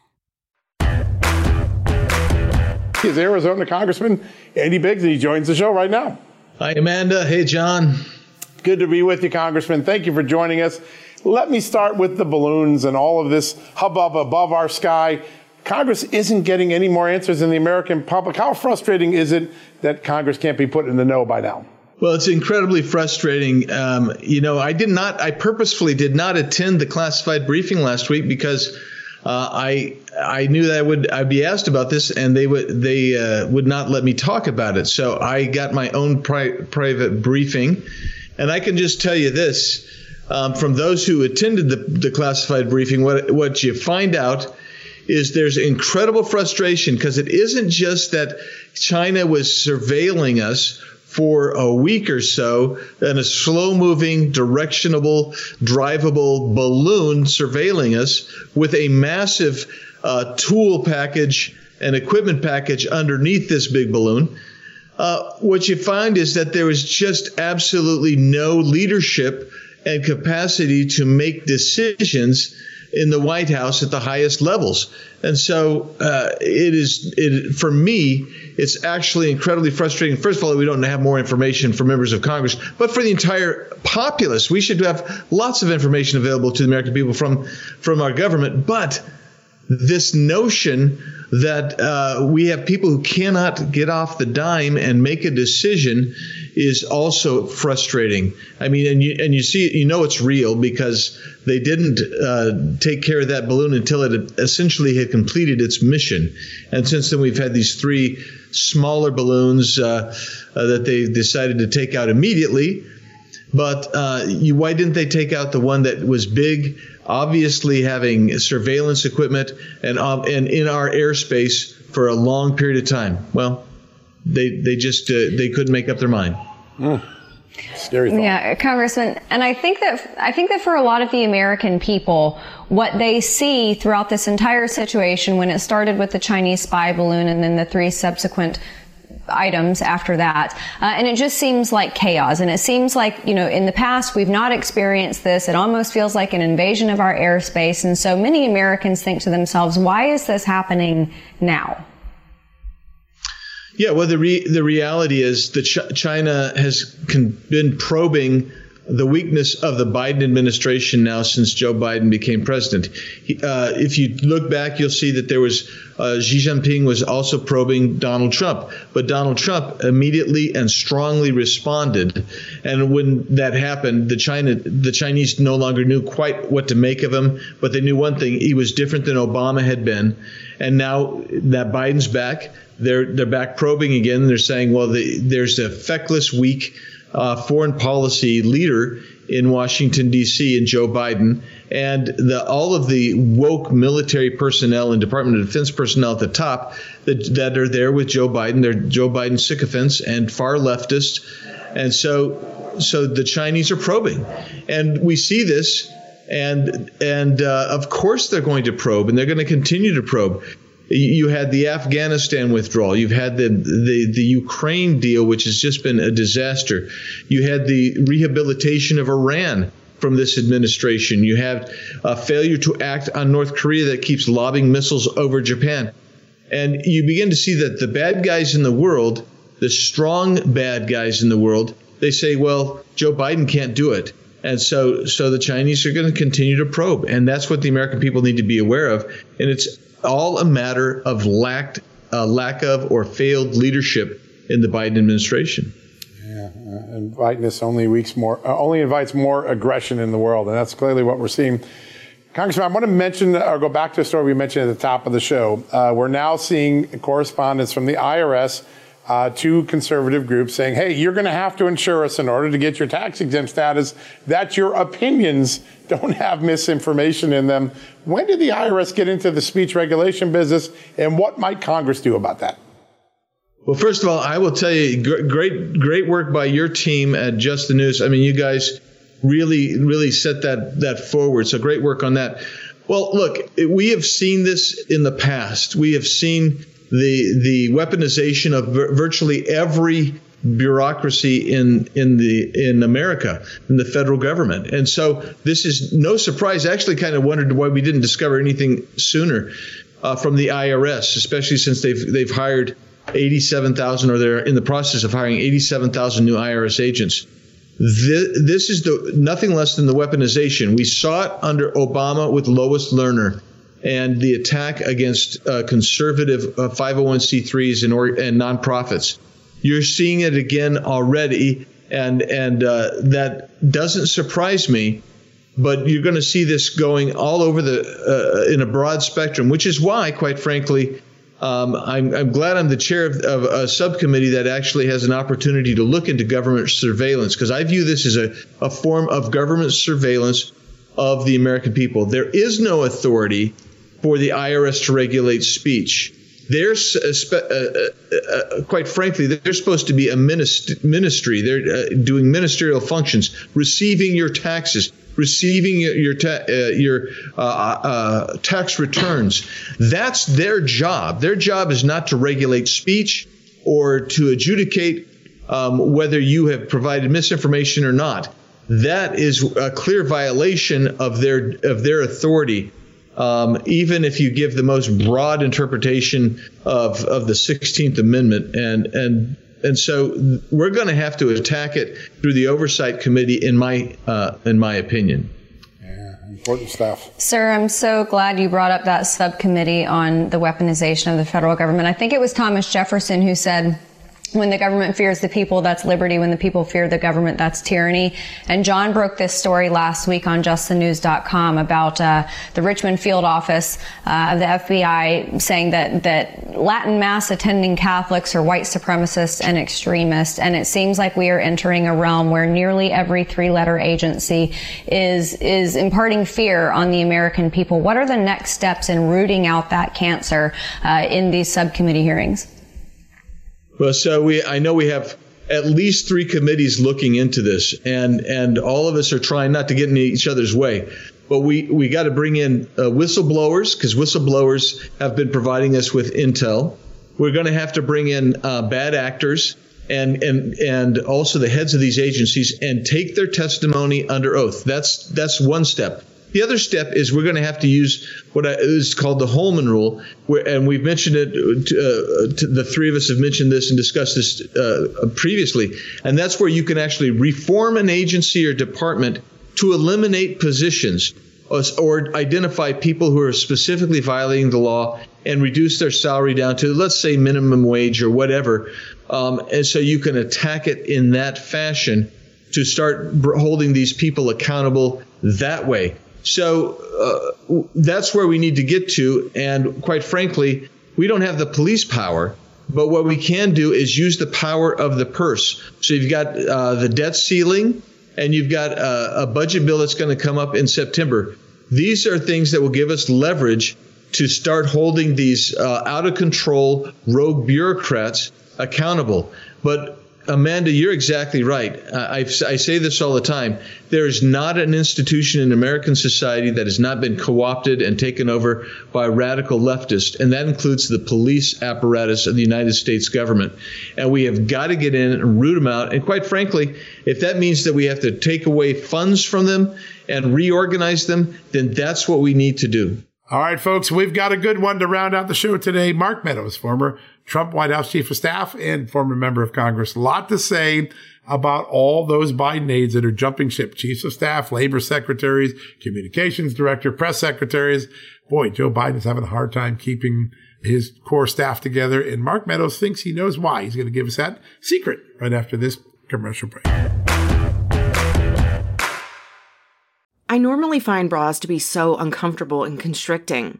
Is Arizona Congressman Andy Biggs, and he joins the show right now. Hi, Amanda. Hey, John. Good to be with you, Congressman. Thank you for joining us. Let me start with the balloons and all of this hubbub above our sky. Congress isn't getting any more answers in the American public. How frustrating is it that Congress can't be put in the know by now? Well, it's incredibly frustrating. Um, you know, I did not, I purposefully did not attend the classified briefing last week because uh, I I knew that I would I'd be asked about this, and they would they uh, would not let me talk about it. So I got my own pri- private briefing, and I can just tell you this: um, from those who attended the, the classified briefing, what what you find out is there's incredible frustration because it isn't just that China was surveilling us for a week or so in a slow moving, directionable, drivable balloon surveilling us with a massive uh, tool package and equipment package underneath this big balloon. Uh, what you find is that there is just absolutely no leadership and capacity to make decisions in the White House at the highest levels. And so uh, it is, it, for me, it's actually incredibly frustrating. First of all, we don't have more information for members of Congress, but for the entire populace, we should have lots of information available to the American people from, from our government. But this notion that uh, we have people who cannot get off the dime and make a decision is also frustrating. I mean, and you and you see, you know, it's real because they didn't uh, take care of that balloon until it essentially had completed its mission. And since then, we've had these three smaller balloons uh, uh that they decided to take out immediately. But uh, you, why didn't they take out the one that was big, obviously having surveillance equipment and um, and in our airspace for a long period of time? Well, they they just uh, they couldn't make up their mind. Mm. Scary thought. Yeah, Congressman, and I think that I think that for a lot of the American people, what they see throughout this entire situation, when it started with the Chinese spy balloon and then the three subsequent items after that. Uh, and it just seems like chaos. And it seems like, you know, in the past, we've not experienced this. It almost feels like an invasion of our airspace. And so many Americans think to themselves, why is this happening now? Yeah, well, the re- the reality is that Ch- China has con- been probing the weakness of the Biden administration now since Joe Biden became president. He, uh, if you look back, you'll see that there was uh, Xi Jinping was also probing Donald Trump, but Donald Trump immediately and strongly responded. And when that happened, the China the Chinese no longer knew quite what to make of him, but they knew one thing: he was different than Obama had been. And now that Biden's back, they're they're back probing again. They're saying, well, the, there's a feckless, weak uh, foreign policy leader in Washington D.C. in Joe Biden, and the, all of the woke military personnel and Department of Defense personnel at the top that, that are there with Joe Biden. They're Joe Biden sycophants and far leftists, and so so the Chinese are probing, and we see this. And and uh, of course they're going to probe, and they're going to continue to probe you had the Afghanistan withdrawal. You've had the, the, the Ukraine deal, which has just been a disaster. You had the rehabilitation of Iran from this administration. You have a failure to act on North Korea that keeps lobbing missiles over Japan. And you begin to see that the bad guys in the world, the strong bad guys in the world, they say, well, Joe Biden can't do it. And so, so the Chinese are going to continue to probe, and that's what the American people need to be aware of. And it's all a matter of lacked, uh, lack of or failed leadership in the Biden administration. Yeah, inviting this only weeks more, uh, only invites more aggression in the world, and that's clearly what we're seeing. Congressman, I want to mention or go back to a story we mentioned at the top of the show. Uh, we're now seeing correspondence from the IRS uh, to conservative groups saying, hey, you're going to have to insure us in order to get your tax exempt status that your opinions don't have misinformation in them. When did the IRS get into the speech regulation business, and what might Congress do about that? Well, first of all, I will tell you, great, great work by your team at Just the News. I mean, you guys really, really set that that forward. So great work on that. Well, look, we have seen this in the past. We have seen the the weaponization of virtually every bureaucracy in in the in America in the federal government. And so this is no surprise. I actually kind of wondered why we didn't discover anything sooner uh, from the IRS, especially since they've they've hired 87,000 or they're in the process of hiring 87,000 new IRS agents. This, this is the nothing less than the weaponization. We saw it under Obama with Lois Lerner and the attack against uh, conservative uh, 501c3s and, or, and nonprofits. You're seeing it again already, and and uh, that doesn't surprise me. But you're going to see this going all over the uh, in a broad spectrum, which is why, quite frankly, um, I'm, I'm, glad I'm the chair of, of, a subcommittee that actually has an opportunity to look into government surveillance because I view this as a, a form of government surveillance of the American people. There is no authority for the IRS to regulate speech. They're, uh, uh, uh, quite frankly, they're supposed to be a ministry. They're doing ministerial functions, receiving your taxes, receiving your ta- your tax returns. That's their job. Their job is not to regulate speech or to adjudicate um, whether you have provided misinformation or not. That is a clear violation of their of their authority um, even if you give the most broad interpretation of, of the 16th Amendment. And, and, and so we're going to have to attack it through the Oversight Committee, in my, uh, in my opinion. Yeah, important stuff. Sir, I'm so glad you brought up that subcommittee on the weaponization of the federal government. I think it was Thomas Jefferson who said, when the government fears the people, that's liberty. When the people fear the government, that's tyranny. And John broke this story last week on justthenews.com about uh, the Richmond field office uh, of the FBI saying that that Latin mass attending Catholics are white supremacists and extremists. And it seems like we are entering a realm where nearly every three-letter agency is is imparting fear on the American people. What are the next steps in rooting out that cancer uh, in these subcommittee hearings? Well, so we I know we have at least three committees looking into this, and and all of us are trying not to get in each other's way. But we we got to bring in uh, whistleblowers because whistleblowers have been providing us with intel. We're going to have to bring in uh, bad actors and and and also the heads of these agencies and take their testimony under oath. That's that's one step. The other step is we're going to have to use what is called the Holman Rule, where, and we've mentioned it. To, uh, to the three of us have mentioned this and discussed this uh, previously, and that's where you can actually reform an agency or department to eliminate positions or, or identify people who are specifically violating the law and reduce their salary down to, let's say, minimum wage or whatever. Um, and so you can attack it in that fashion to start holding these people accountable that way. So uh, that's where we need to get to. And quite frankly, we don't have the police power. But what we can do is use the power of the purse. So you've got uh, the debt ceiling, and you've got a, a budget bill that's going to come up in September. These are things that will give us leverage to start holding these uh, out of control rogue bureaucrats accountable. But Amanda, you're exactly right. I, I, say this all the time. There is not an institution in American society that has not been co opted and taken over by radical leftists, and that includes the police apparatus of the United States government. And we have got to get in and root them out. And quite frankly, if that means that we have to take away funds from them and reorganize them, then that's what we need to do. All right, folks, we've got a good one to round out the show today. Mark Meadows, former Trump White House Chief of Staff and former member of Congress. A lot to say about all those Biden aides that are jumping ship, chiefs of staff, labor secretaries, communications director, press secretaries. Boy, Joe Biden is having a hard time keeping his core staff together. And Mark Meadows thinks he knows why. He's going to give us that secret right after this commercial break. I normally find bras to be so uncomfortable and constricting.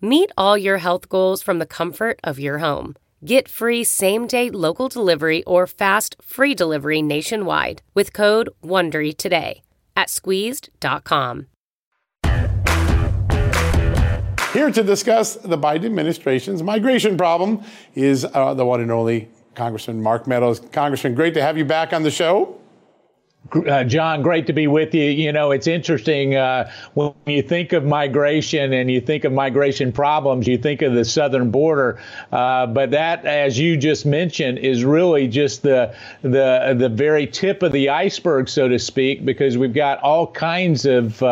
Meet all your health goals from the comfort of your home. Get free same day local delivery or fast free delivery nationwide with code WONDERY today at squeezed.com. Here to discuss the Biden administration's migration problem is uh, the one and only Congressman Mark Meadows. Congressman, great to have you back on the show. Uh, John, great to be with you. You know, it's interesting uh, when you think of migration and you think of migration problems, you think of the southern border. Uh, but that, as you just mentioned, is really just the the the very tip of the iceberg, so to speak, because we've got all kinds of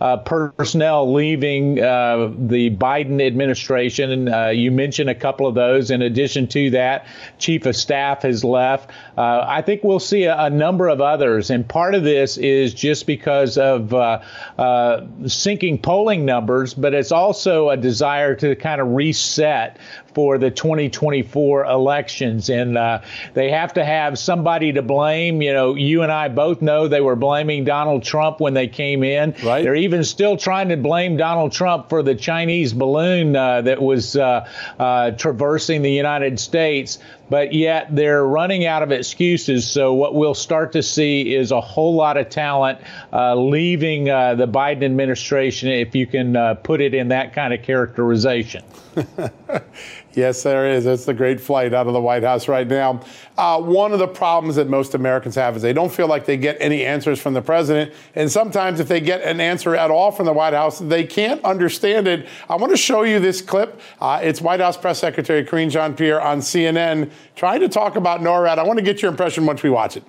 uh, uh, personnel leaving uh, the Biden administration. And you mentioned a couple of those. In addition to that, chief of staff has left. I think we'll see a, a number of others. And part of this is just because of uh, uh, sinking polling numbers, but it's also a desire to kind of reset for the 2024 elections. And uh, they have to have somebody to blame. You know, you and I both know they were blaming Donald Trump when they came in. Right. They're even still trying to blame Donald Trump for the Chinese balloon uh, that was uh, uh traversing the United States. But yet they're running out of excuses. So what we'll start to see is a whole lot of talent uh, leaving uh, the Biden administration, if you can put it in that kind of characterization. Yes, there is. It's the great flight out of the White House right now. Uh, one of the problems that most Americans have is they don't feel like they get any answers from the president. And sometimes, if they get an answer at all from the White House, they can't understand it. I want to show you this clip. Uh, it's White House Press Secretary Karine Jean Pierre on CNN trying to talk about NORAD. I want to get your impression once we watch it.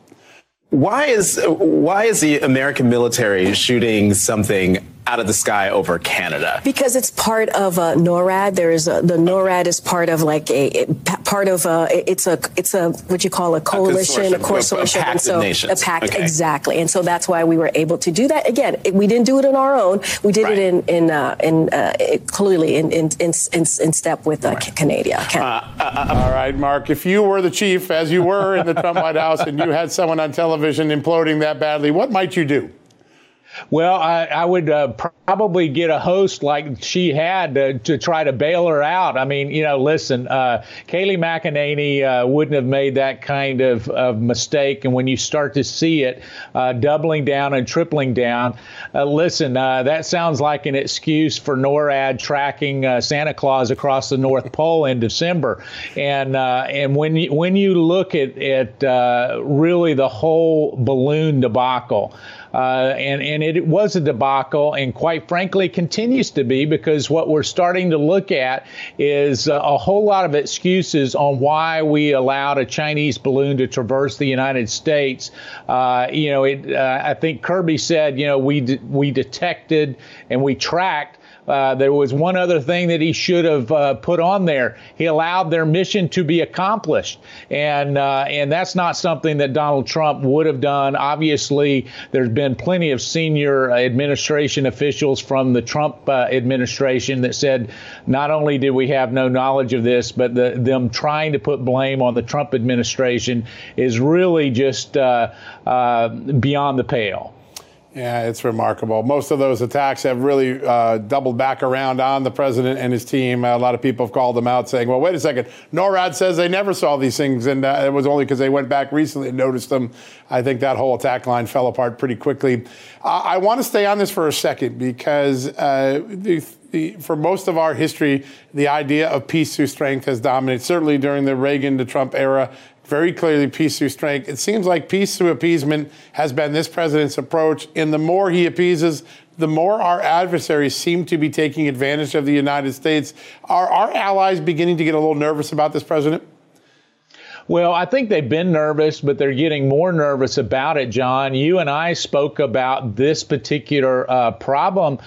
Why is why is the American military shooting something out of the sky over Canada? Because it's part of uh, NORAD. There is a, the NORAD is part of like a part of a it's a it's a what you call a coalition, a consortium, a, a, a so nations. a pact okay. exactly. And so that's why we were able to do that. Again, we didn't do it on our own. We did right. it in in uh, in uh, clearly in in, in in step with uh, right. Canada. Uh, uh, All right, Mark. If you were the chief, as you were in the Trump White House, and you had someone on television imploding that badly, what might you do? Well, I, I would uh, probably get a host like she had to, to, try to bail her out. I mean, you know, listen, uh, Kayleigh McEnany uh, wouldn't have made that kind of, of, mistake. And when you start to see it uh, doubling down and tripling down, uh, listen, uh, that sounds like an excuse for NORAD tracking Santa Claus across the North Pole in December. And and when you, when you look at at really the whole balloon debacle. Uh, and and it was a debacle, and quite frankly, continues to be because what we're starting to look at is uh, a whole lot of excuses on why we allowed a Chinese balloon to traverse the United States. Uh, you know, it, uh, I think Kirby said, you know, we we detected and we tracked uh, there was one other thing that he should have uh, put on there. He allowed their mission to be accomplished, and uh, and that's not something that Donald Trump would have done. Obviously, there's been plenty of senior administration officials from the Trump uh, administration that said not only did we have no knowledge of this, but the, them trying to put blame on the Trump administration is really just uh, beyond the pale. Yeah, it's remarkable. Most of those attacks have really uh, doubled back around on the president and his team. a lot of people have called them out saying, well, wait a second. NORAD says they never saw these things, and uh, it was only because they went back recently and noticed them. I think that whole attack line fell apart pretty quickly. Uh, I want to stay on this for a second because uh, the, the, for most of our history, the idea of peace through strength has dominated, certainly during the Reagan to Trump era very clearly peace through strength. It seems like peace through appeasement has been this president's approach. And the more he appeases, the more our adversaries seem to be taking advantage of the United States. Are our allies beginning to get a little nervous about this president? Well, I think they've been nervous, but they're getting more nervous about it, John. You and I spoke about this particular uh, problem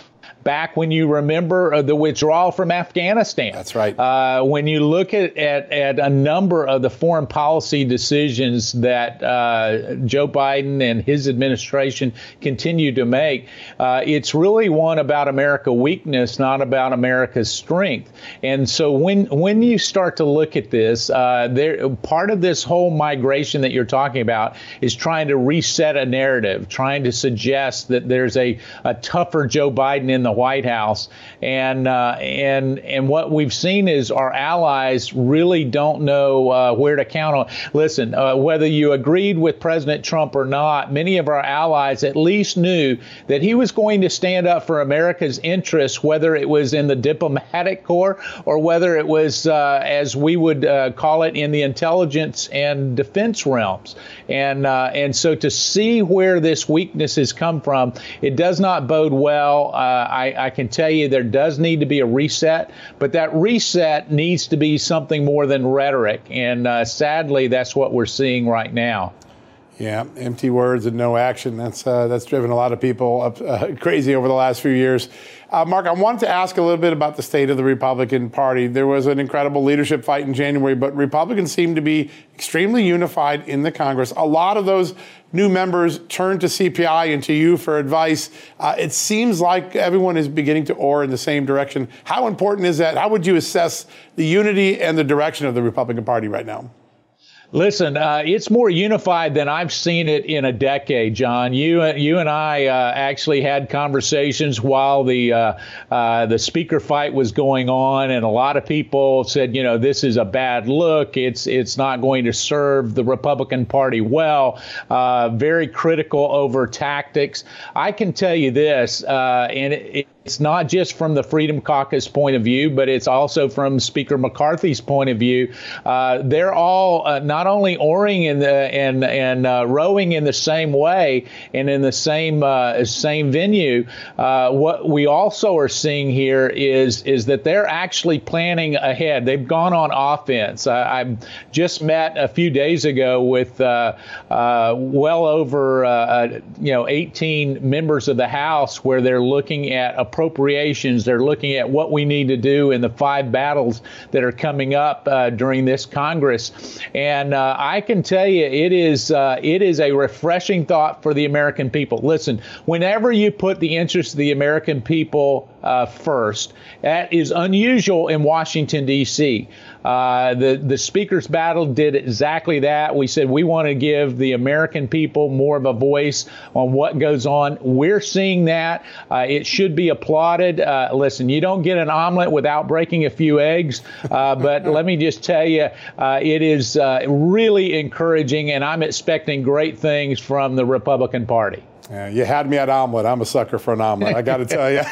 back when you remember uh, the withdrawal from Afghanistan. That's right. Uh, when you look at, at, at, a number of the foreign policy decisions that uh, Joe Biden and his administration continue to make, uh, it's really one about America weakness, not about America's strength. And so when when you start to look at this, uh, there part of this whole migration that you're talking about is trying to reset a narrative, trying to suggest that there's a, a tougher Joe Biden in the White House, and uh, and and what we've seen is our allies really don't know uh, where to count on. Listen, uh, whether you agreed with President Trump or not, many of our allies at least knew that he was going to stand up for America's interests, whether it was in the diplomatic corps or whether it was, uh, as we would uh, call it, in the intelligence and defense realms. And uh, and so to see where this weakness has come from, it does not bode well. I, I, can tell you there does need to be a reset, but that reset needs to be something more than rhetoric. And uh, sadly, that's what we're seeing right now. Yeah, empty words and no action. That's uh, that's driven a lot of people up uh, crazy over the last few years. Uh, Mark, I wanted to ask a little bit about the state of the Republican Party. There was an incredible leadership fight in January, but Republicans seem to be extremely unified in the Congress. A lot of those new members turned to CPI and to you for advice. Uh, it seems like everyone is beginning to oar in the same direction. How important is that? How would you assess the unity and the direction of the Republican Party right now? Listen, uh, it's more unified than I've seen it in a decade, John. You, you and I uh, actually had conversations while the uh, uh, the speaker fight was going on, and a lot of people said, you know, this is a bad look. It's it's not going to serve the Republican Party well. Uh, very critical over tactics. I can tell you this, uh, and it, it's not just from the Freedom Caucus point of view, but it's also from Speaker McCarthy's point of view. Uh, they're all uh, not only oaring in the, and and uh, rowing in the same way and in the same uh, same venue. Uh, what we also are seeing here is is that they're actually planning ahead. They've gone on offense. I, I just met a few days ago with uh, well over you know 18 members of the House where they're looking at a appropriations. They're looking at what we need to do in the five battles that are coming up uh, during this Congress. And uh, I can tell you, it is uh, it is a refreshing thought for the American people. Listen, whenever you put the interests of the American people uh, first, that is unusual in Washington D.C. Uh, the the speakers battle did exactly that. We said we want to give the American people more of a voice on what goes on. We're seeing that. Uh, it should be applauded. Uh, listen, you don't get an omelet without breaking a few eggs. Uh, but let me just tell you, uh, it is really encouraging, and I'm expecting great things from the Republican Party. Yeah, you had me at omelet. I'm a sucker for an omelet. I got to tell you.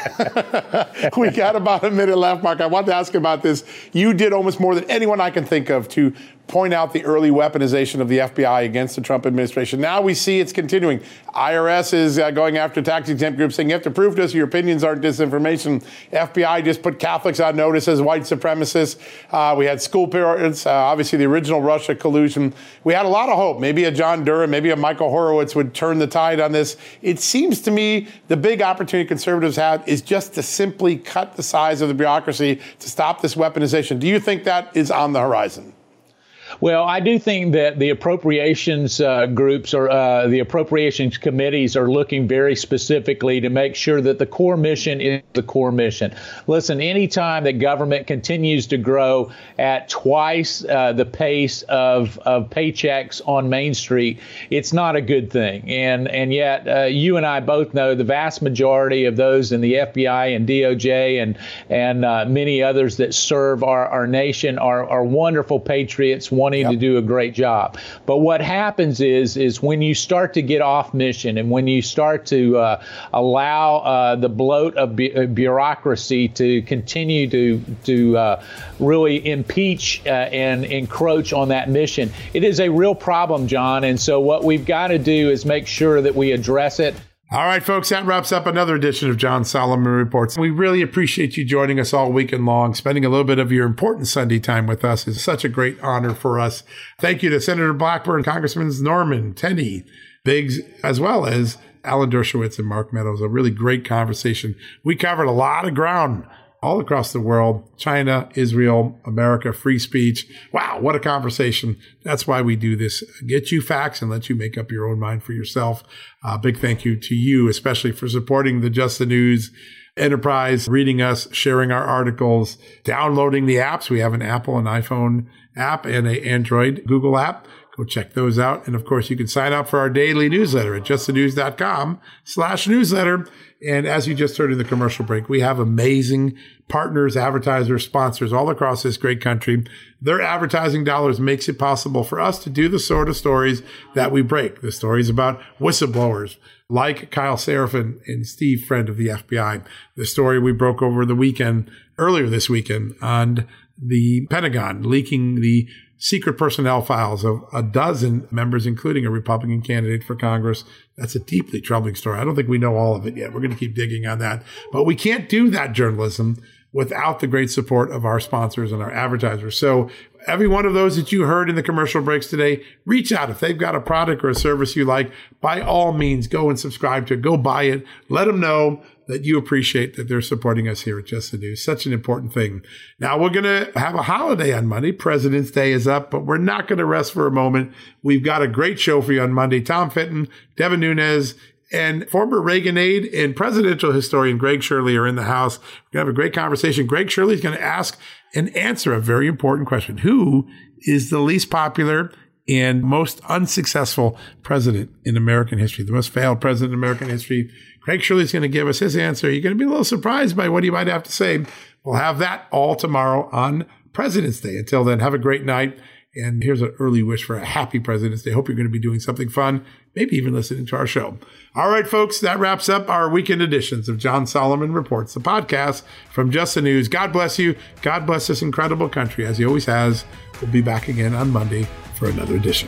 we got about a minute left, Mark. I want to ask about this. You did almost more than anyone I can think of to point out the early weaponization of the FBI against the Trump administration. Now we see it's continuing. IRS is uh, going after tax exempt groups saying you have to prove to us your opinions aren't disinformation. FBI just put Catholics on notice as white supremacists. Uh, we had school parents, uh, obviously the original Russia collusion. We had a lot of hope. Maybe a John Durham, maybe a Michael Horowitz would turn the tide on this. It seems to me the big opportunity conservatives have is just to simply cut the size of the bureaucracy to stop this weaponization. Do you think that is on the horizon? Well, I do think that the appropriations uh, groups or uh, the appropriations committees are looking very specifically to make sure that the core mission is the core mission. Listen, anytime that government continues to grow at twice uh, the pace of, of paychecks on Main Street, it's not a good thing. And and yet, uh, you and I both know the vast majority of those in the FBI and DOJ and and uh, many others that serve our, our nation are, are wonderful patriots wanting yep. to do a great job. But what happens is is when you start to get off mission and when you start to uh, allow uh, the bloat of bu- uh, bureaucracy to continue to to uh, really impeach uh, and encroach on that mission, it is a real problem, John. And so what we've got to do is make sure that we address it. All right, folks, that wraps up another edition of John Solomon Reports. We really appreciate you joining us all weekend long, spending a little bit of your important Sunday time with us. It's such a great honor for us. Thank you to Senator Blackburn, Congressman Norman, Tenney, Biggs, as well as Alan Dershowitz and Mark Meadows. A really great conversation. We covered a lot of ground all across the world China, Israel, America, free speech. Wow, what a conversation. That's why we do this. Get you facts and let you make up your own mind for yourself. Uh, big thank you to you, especially for supporting the Just the News enterprise, reading us, sharing our articles, downloading the apps. We have an Apple and iPhone app and a Android Google app. Check those out. And of course, you can sign up for our daily newsletter at justthenews.com slash newsletter. And as you just heard in the commercial break, we have amazing partners, advertisers, sponsors all across this great country. Their advertising dollars makes it possible for us to do the sort of stories that we break. The stories about whistleblowers like Kyle Seraphin and Steve Friend of the FBI. The story we broke over the weekend, earlier this weekend on the Pentagon leaking the secret personnel files of a dozen members, including a Republican candidate for Congress. That's a deeply troubling story. I don't think we know all of it yet. We're going to keep digging on that. But we can't do that journalism without the great support of our sponsors and our advertisers. So every one of those that you heard in the commercial breaks today, reach out. If they've got a product or a service you like, by all means, go and subscribe to it. Go buy it. Let them know that you appreciate that they're supporting us here at Just the News. Such an important thing. Now we're going to have a holiday on Monday. President's Day is up, but we're not going to rest for a moment. We've got a great show for you on Monday. Tom Fitton, Devin Nunes, and former Reagan aide and presidential historian Craig Shirley are in the house. We're going to have a great conversation. Craig Shirley is going to ask and answer a very important question. Who is the least popular and most unsuccessful president in American history, the most failed president in American history? Craig Shirley's going to give us his answer. You're going to be a little surprised by what he might have to say. We'll have that all tomorrow on President's Day. Until then, have a great night. And here's an early wish for a happy President's Day. Hope you're going to be doing something fun, maybe even listening to our show. All right, folks, that wraps up our weekend editions of John Solomon Reports, the podcast from Just the News. God bless you. God bless this incredible country, as he always has. We'll be back again on Monday for another edition.